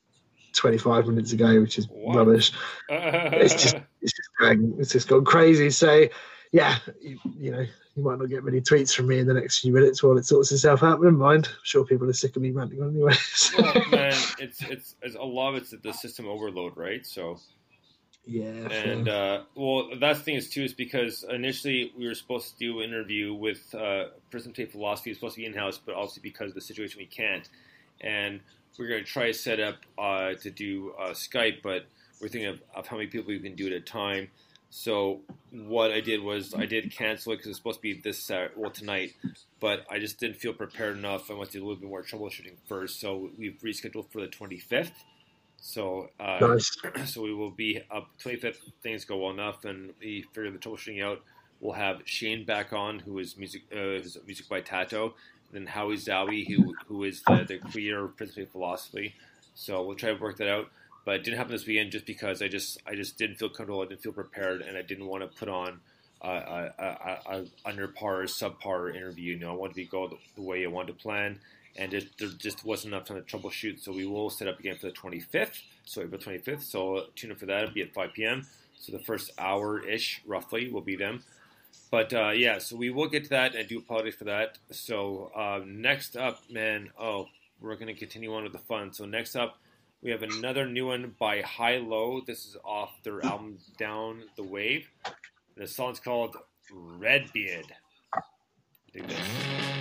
Speaker 1: 25 minutes ago which is rubbish. It's just it's just going it's just gone crazy. So yeah you, you know you might not get many tweets from me in the next few minutes while it sorts itself out. Never mind. I'm sure people are sick of me ranting on anyway. So.
Speaker 7: well, man, it's, it's it's a lot of it's the system overload, right? So
Speaker 1: yeah
Speaker 7: and uh, well, that's the thing is too is because initially we were supposed to do an interview with uh, Prism Tape Philosophy. It's supposed to be in house, but also because of the situation we can't, and we're going to try to set up uh, to do uh, Skype, but we're thinking of, of how many people we can do at a time. So what I did was I did cancel it because it's supposed to be this Saturday, well tonight, but I just didn't feel prepared enough. I wanted to do a little bit more troubleshooting first, so we've rescheduled for the 25th. So uh,
Speaker 1: Nice.
Speaker 7: so we will be up 25th. Things go well enough, and we figure the troubleshooting out. We'll have Shane back on, who is music, uh, music by Tato, then Howie Zowie, who who is the, the creator of Prism Tape Philosophy. So we'll try to work that out. But it didn't happen this weekend just because I just I just didn't feel comfortable. I didn't feel prepared, and I didn't want to put on a, a, a, a under par or subpar interview. You know, I wanted to go the, the way I wanted to plan, and just, there just wasn't enough time to troubleshoot. So we will set up again for the 25th, so April 25th. So tune in for that. It'll be at 5 p.m. So the first hour ish, roughly, will be them. But uh, yeah, so we will get to that, and I do apologize for that. So uh, next up, man, oh, we're going to continue on with the fun. So next up, we have another new one by High Low. This is off their album Down the Wave. The song's called Redbeard. Dig this.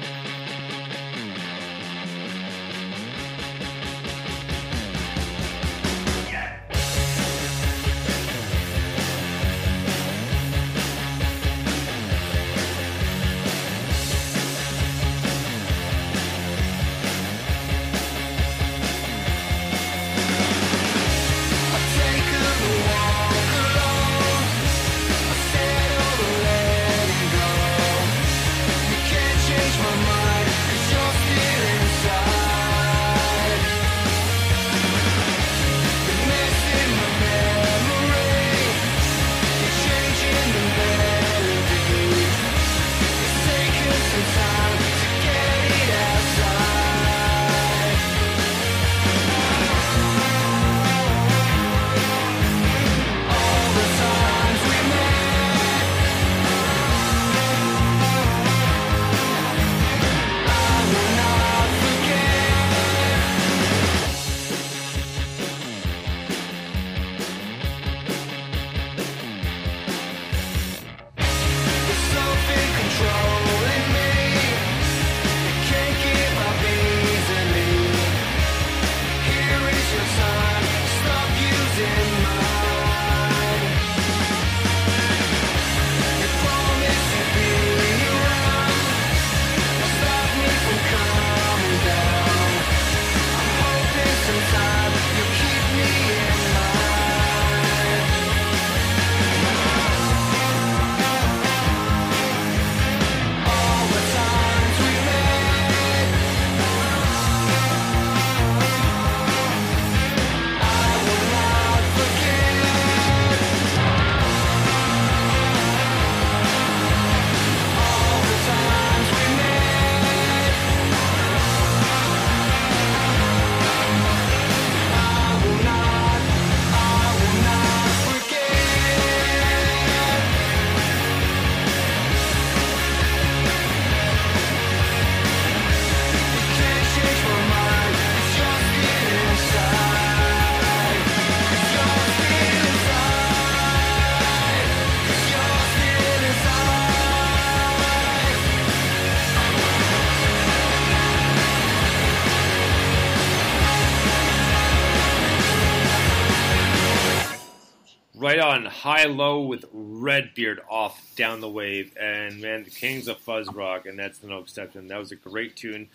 Speaker 7: High low with Redbeard off down the wave, and man, the Kings of Fuzz Rock, and that's no exception. That was a great tune.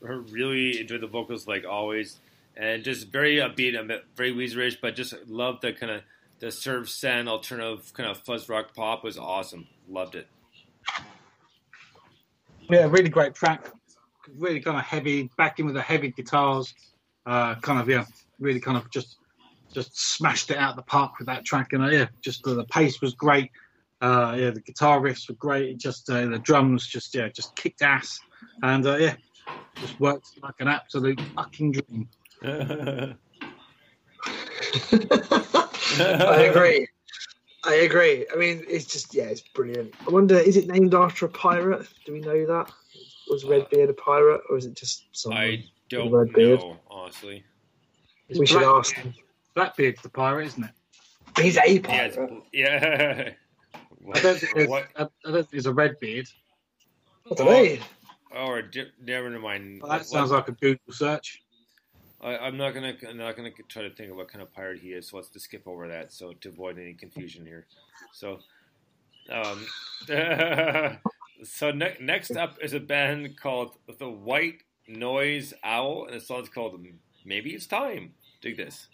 Speaker 7: Really enjoyed the vocals like always, and just very upbeat, a very Weezerish, but just loved the kind of the surf sand alternative kind of fuzz rock pop was awesome. Loved it.
Speaker 9: Yeah, really great track. Really kind of heavy, backing with the heavy guitars. Uh, kind of yeah, really kind of just just smashed it out of the park with that track. And uh, yeah, just the, the pace was great. Uh, yeah, the guitar riffs were great. It just uh, the drums just yeah just kicked ass. And uh, yeah, just worked like an absolute fucking dream.
Speaker 1: I agree. I agree. I mean, it's just yeah, it's brilliant. I wonder, is it named after a pirate? Do we know that? Was Redbeard a pirate, or is it just someone?
Speaker 7: I don't
Speaker 1: Redbeard?
Speaker 7: know, honestly.
Speaker 1: We should ask him.
Speaker 9: Blackbeard's the pirate, isn't it?
Speaker 1: He's a pirate.
Speaker 7: it's- yeah.
Speaker 9: I don't think there's, I, I don't think there's a red beard.
Speaker 1: What do they?
Speaker 7: Or di- never mind.
Speaker 9: Well, that sounds like a Google search.
Speaker 7: I, I'm not gonna. I'm not gonna try to think of what kind of pirate he is. So let's just skip over that, so to avoid any confusion here. So, um, so ne- next up is a band called the White Noise Owl, and the song's called "Maybe It's Time." Dig this.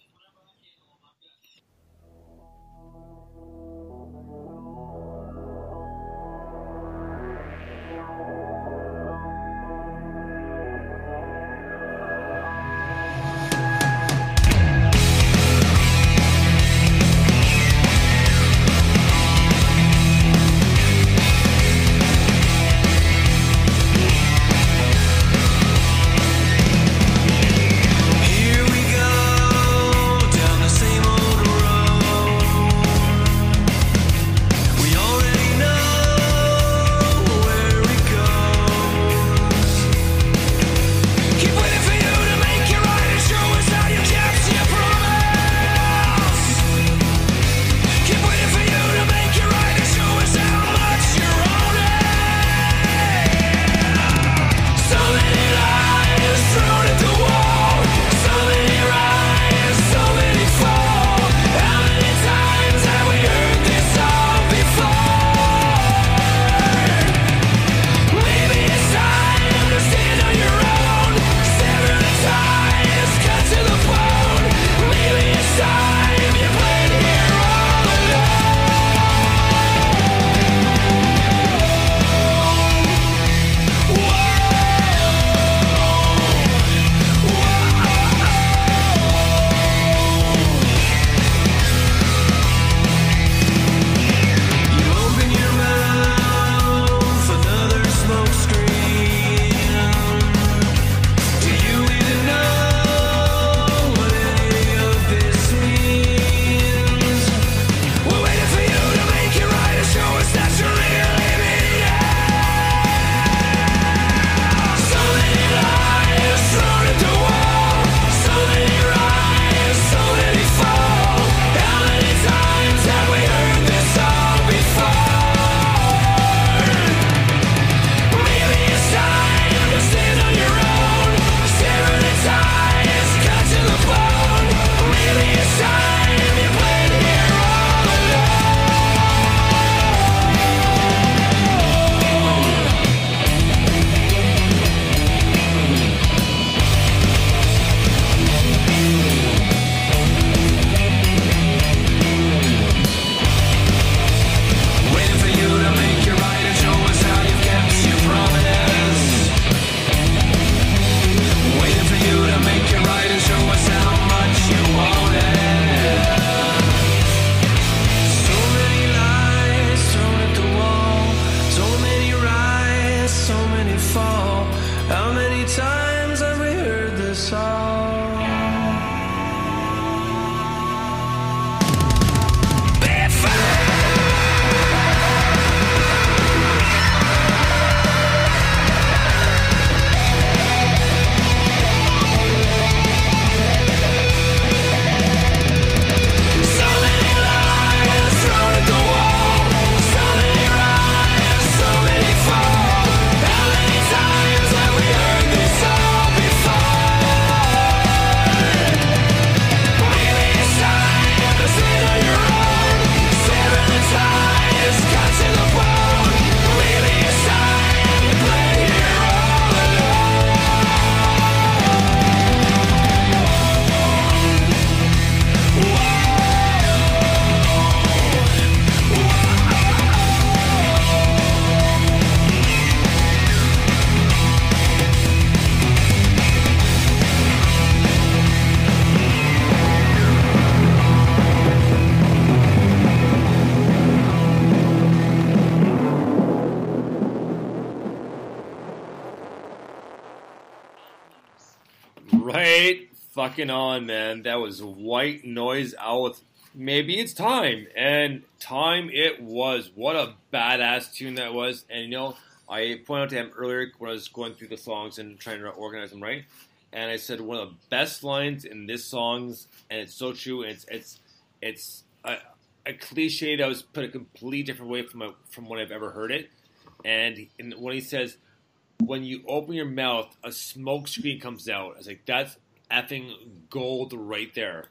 Speaker 7: Fucking on, man. That was White Noise Owl with Maybe It's Time. And time it was. What a badass tune that was. And you know, I pointed out to him earlier when I was going through the songs and trying to organize them right. And I said one of the best lines in this songs, and it's so true. And it's it's it's a, a cliche that was put a completely different way from a, from when I've ever heard it. And, and when he says, "When you open your mouth, a smoke screen comes out," I was like, "That's effing gold right there."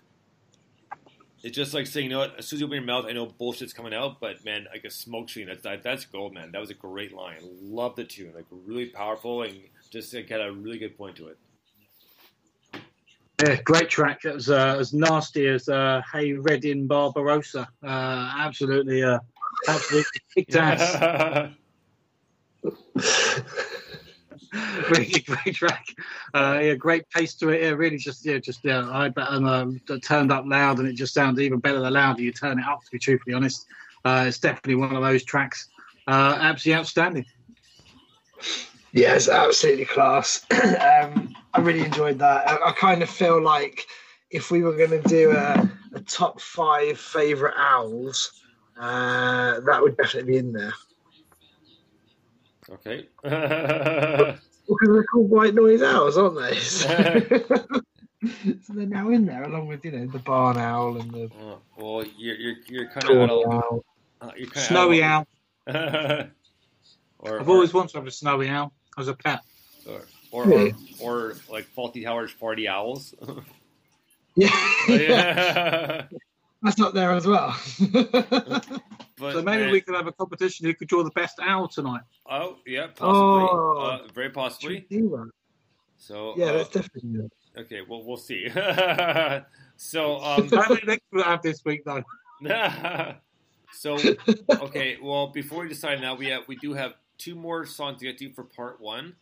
Speaker 7: It's just like saying, you know what? As soon as you open your mouth, I know bullshit's coming out, but man, like a smoke screen, that's that, that's gold, man. That was a great line. Love the tune, like really powerful, and just like, got a really good point to it.
Speaker 9: Yeah, great track. It was uh, as nasty as uh, Hey Redding Barbarossa. Uh, absolutely, uh, absolutely kicked ass. really great track. Uh, yeah, great pace to it. Yeah, really just yeah, just yeah. I bet um, um, turned up loud, and it just sounds even better the louder you turn it up. To be truthfully honest, uh, it's definitely one of those tracks. Uh, absolutely outstanding.
Speaker 1: Yeah, it's absolutely class. um, I really enjoyed that. I, I kind of feel like if we were going to do a, a top five favorite owls, uh, that would definitely be in there.
Speaker 7: Okay.
Speaker 1: Because they're called white noise owls, aren't they? So, so they're now in there, along with you know the barn owl and the
Speaker 7: Uh, well, you're you're, you're kind of out
Speaker 1: tawny
Speaker 7: of,
Speaker 1: owl.
Speaker 7: uh, you're kind
Speaker 9: Snowy
Speaker 7: of
Speaker 9: owl.
Speaker 7: or,
Speaker 9: I've always wanted to have a snowy owl as a pet.
Speaker 7: or, or,
Speaker 1: Really?
Speaker 7: or, or like Fawlty Towers, party owls.
Speaker 1: Yeah,
Speaker 7: yeah.
Speaker 1: That's not there as well.
Speaker 7: But,
Speaker 9: so maybe
Speaker 7: man,
Speaker 9: we could have a competition who could draw the best owl tonight.
Speaker 7: Oh yeah, possibly.
Speaker 1: Oh.
Speaker 7: Uh, very possibly.
Speaker 1: Do one.
Speaker 7: So
Speaker 1: yeah,
Speaker 7: uh,
Speaker 1: that's definitely good.
Speaker 7: okay. Well, we'll see. so um,
Speaker 9: Apparently next we'll have this week though.
Speaker 7: so okay. Well, before we decide now, we have we do have two more songs to get to for part one.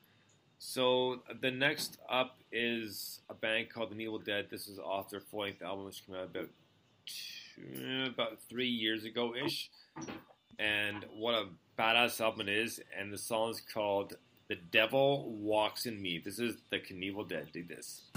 Speaker 7: So the next up is a band called The Evil Dead. This is off their full length album, which came out about two, about three years ago ish. And what a badass album it is! And the song is called "The Devil Walks in Me." This is the Evil Dead. Dig this.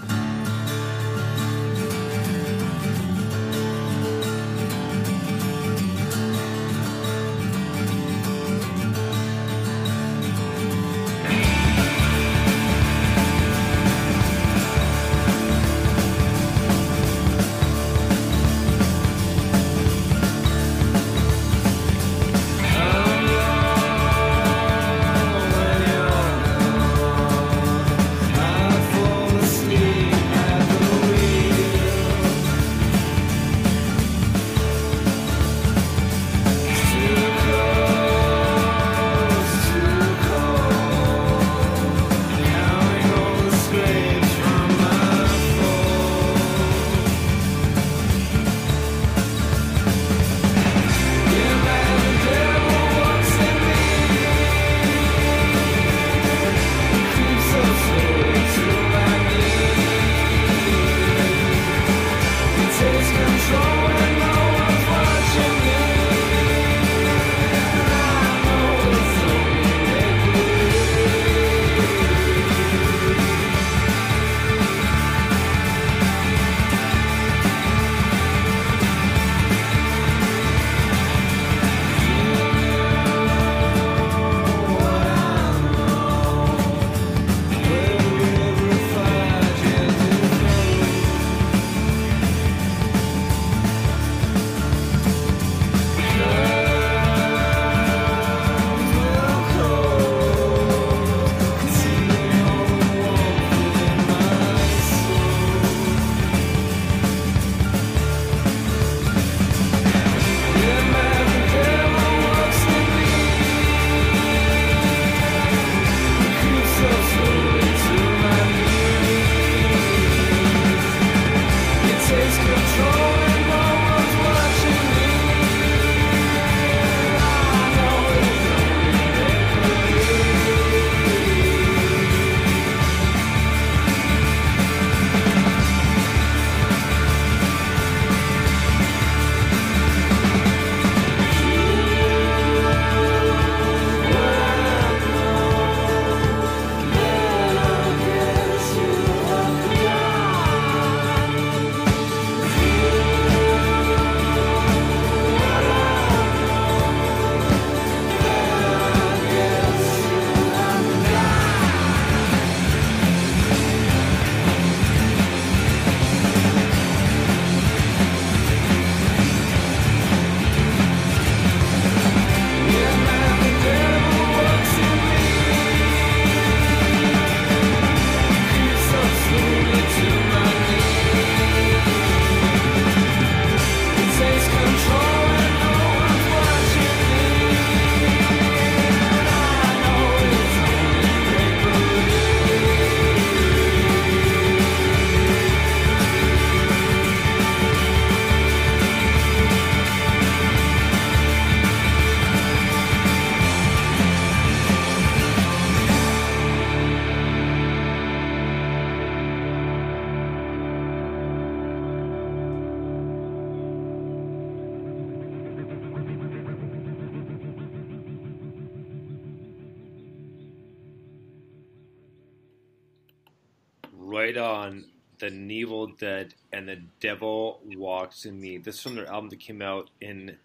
Speaker 7: In Me. This is from their album that came out in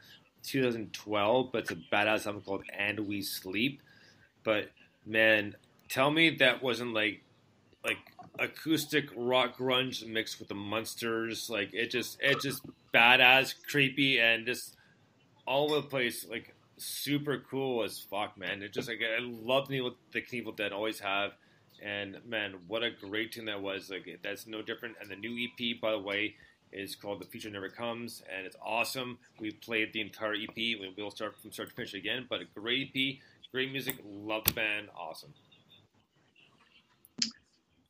Speaker 7: 2012, but it's a badass album called And We Sleep. But man, tell me that wasn't like like acoustic rock grunge mixed with the monsters. Like it just it just badass, creepy, and just all over the place. Like super cool as fuck, man. It just like I love the the Evil Dead, always have. And man, what a great tune that was! Like that's no different. And the new EP, by the way, is called "The Future Never Comes," and it's awesome. We played the entire EP. We will start from start to finish again, but a great EP, great music. Love the band, awesome.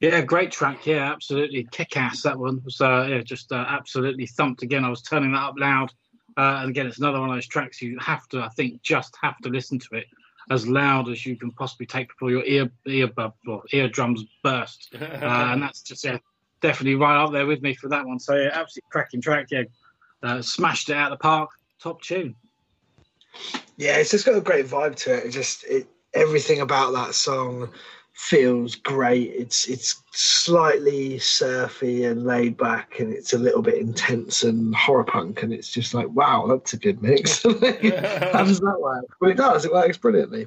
Speaker 9: Yeah, great track. Yeah, absolutely kick ass. That one was uh, yeah, just uh, absolutely thumped again. I was turning that up loud. Uh, and again, it's another one of those tracks you have to, I think, just have to listen to it as loud as you can possibly take before your ear earbud or eardrums burst. Uh, and that's just yeah, definitely right up there with me for that one. So yeah, absolutely cracking track. Yeah, uh, smashed it out of the park. Top tune.
Speaker 1: Yeah, it's just got a great vibe to it. It just it everything about that song feels great. It's it's slightly surfy and laid back, and it's a little bit intense and horror punk, and it's just like, wow, that's a good mix. How does that work? Well, it does. It works brilliantly.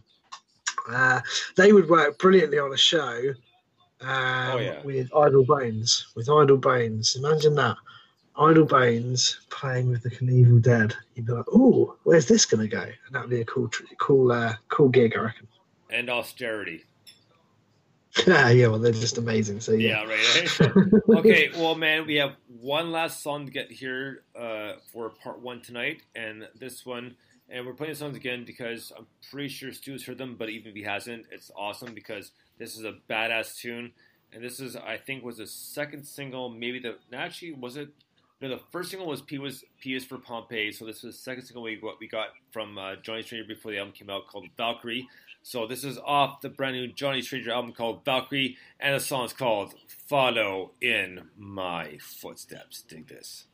Speaker 1: Uh, they would work brilliantly on a show um,
Speaker 7: yeah.
Speaker 1: with Idle Bones. With Idle Bones, imagine that. Idle Bones playing with the Evil Dead. You'd be like, "Oh, where's this going to go?" And that'd be a cool, cool, uh, cool gig, I reckon.
Speaker 7: And austerity.
Speaker 1: yeah, well, they're just amazing. So
Speaker 7: Yeah,
Speaker 1: yeah,
Speaker 7: right. right? okay, well, man, we have one last song to get here uh, for part one tonight, and this one, and we're playing the songs again because I'm pretty sure Stu's heard them, but even if he hasn't, it's awesome because this is a badass tune, and this is, I think, was the second single, maybe the actually was it. No, the first single was P was P is for Pompeii. So this was the second single we got we got from uh, Johnny Stranger before the album came out called Valkyrie. So this is off the brand new Johnny Stranger album called Valkyrie, and the song is called "Follow in My Footsteps." Dig this.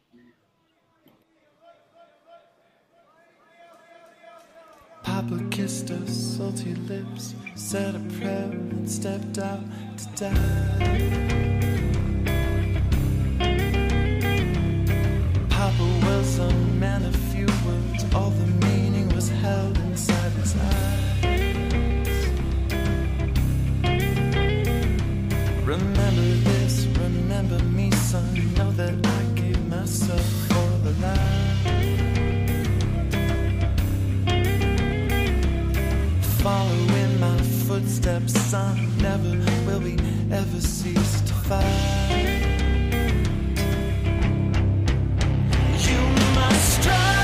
Speaker 15: Papa kissed her salty lips, said a prayer, and stepped out to die. Papa was a man of few words, all the meaning was held inside his eyes. Remember this, remember me, son. Know that I footsteps, son. Never will we ever cease to fight. You must strive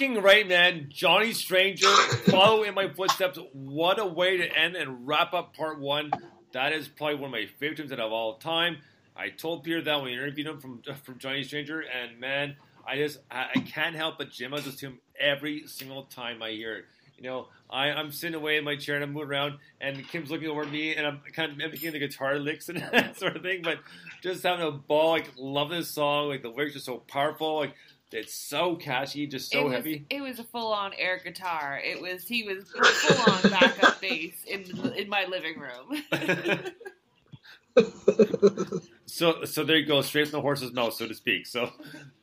Speaker 7: Fucking right, man. Johnny Stranger, follow in my footsteps. What a way to end and wrap up part one. That is probably one of my favorite tunes of all time. I told Peter that when I interviewed him from uh, from Johnny Stranger, and man, I just I, I can't help but jam out this tune every single time I hear it. You know, I, I'm sitting away in my chair and I'm moving around, and Kim's looking over me, and I'm kind of mimicking the guitar licks and that sort of thing. But just having a ball, like love this song, like the lyrics are so powerful, like it's so catchy, just so
Speaker 17: it was,
Speaker 7: heavy.
Speaker 17: It was a full-on air guitar. It was he was full-on backup bass in in my living room.
Speaker 7: So, so there you go, straight from the horse's mouth, so to speak. So,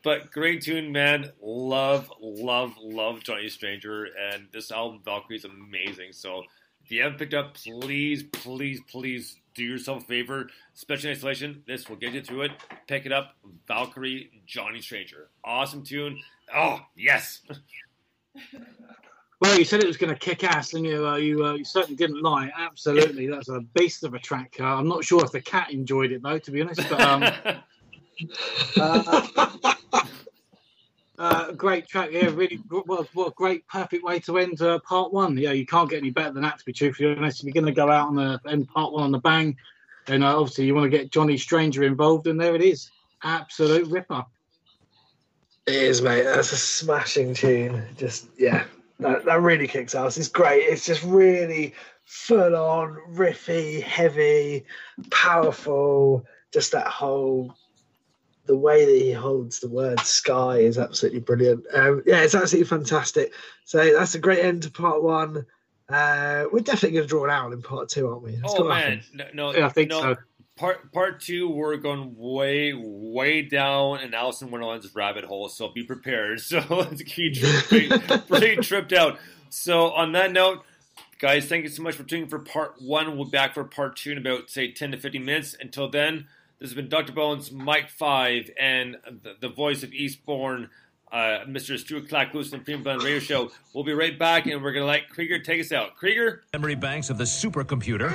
Speaker 7: but great tune, man. Love, love, love Johnny Stranger, and this album Valkyrie is amazing. So, if you haven't picked up, please, please, please do yourself a favor. Special installation. This will get you through it. Pick it up, Valkyrie, Johnny Stranger. Awesome tune. Oh yes.
Speaker 9: Well, you said it was going to kick ass, and you uh, you, uh, you certainly didn't lie. Absolutely, that's a beast of a track. Uh, I'm not sure if the cat enjoyed it though, to be honest. But um, uh, great track, yeah, really. What, what a great, perfect way to end uh, part one. Yeah, you can't get any better than that. To be truthfully honest, if you're going to go out on the end part one on the bang, then uh, obviously you want to get Johnny Stranger involved, and there it is, absolute ripper.
Speaker 1: It is, mate. That's a smashing tune. Just yeah, that, that really kicks ass. It's great. It's just really full on, riffy, heavy, powerful. Just that whole the way that he holds the word sky is absolutely brilliant. Um, yeah, it's absolutely fantastic. So that's a great end to part one. Uh, we're definitely going to draw it out in part two, aren't we? It's
Speaker 7: oh man, no, no,
Speaker 9: Yeah, I think
Speaker 7: no.
Speaker 9: so.
Speaker 7: Part part two, we're going way way down an Alice in Wonderland's rabbit hole. So be prepared. So let's keep pretty, pretty tripped out. So on that note, guys, thank you so much for tuning for part one. We'll be back for part two in about say ten to fifteen minutes. Until then, this has been Dr. Bones, Mike Five, and the, the voice of Eastbourne, uh, Mr. Stuart Clack Lewis from Premium Blend Radio Show. We'll be right back, and we're going to let Krieger take us out. Krieger?
Speaker 18: Memory banks of the supercomputer.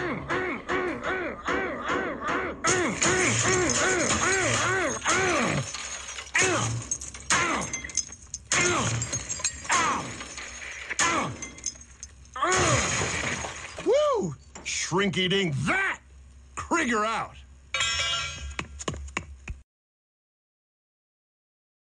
Speaker 3: Woo! Shrink eating that! Krieger out!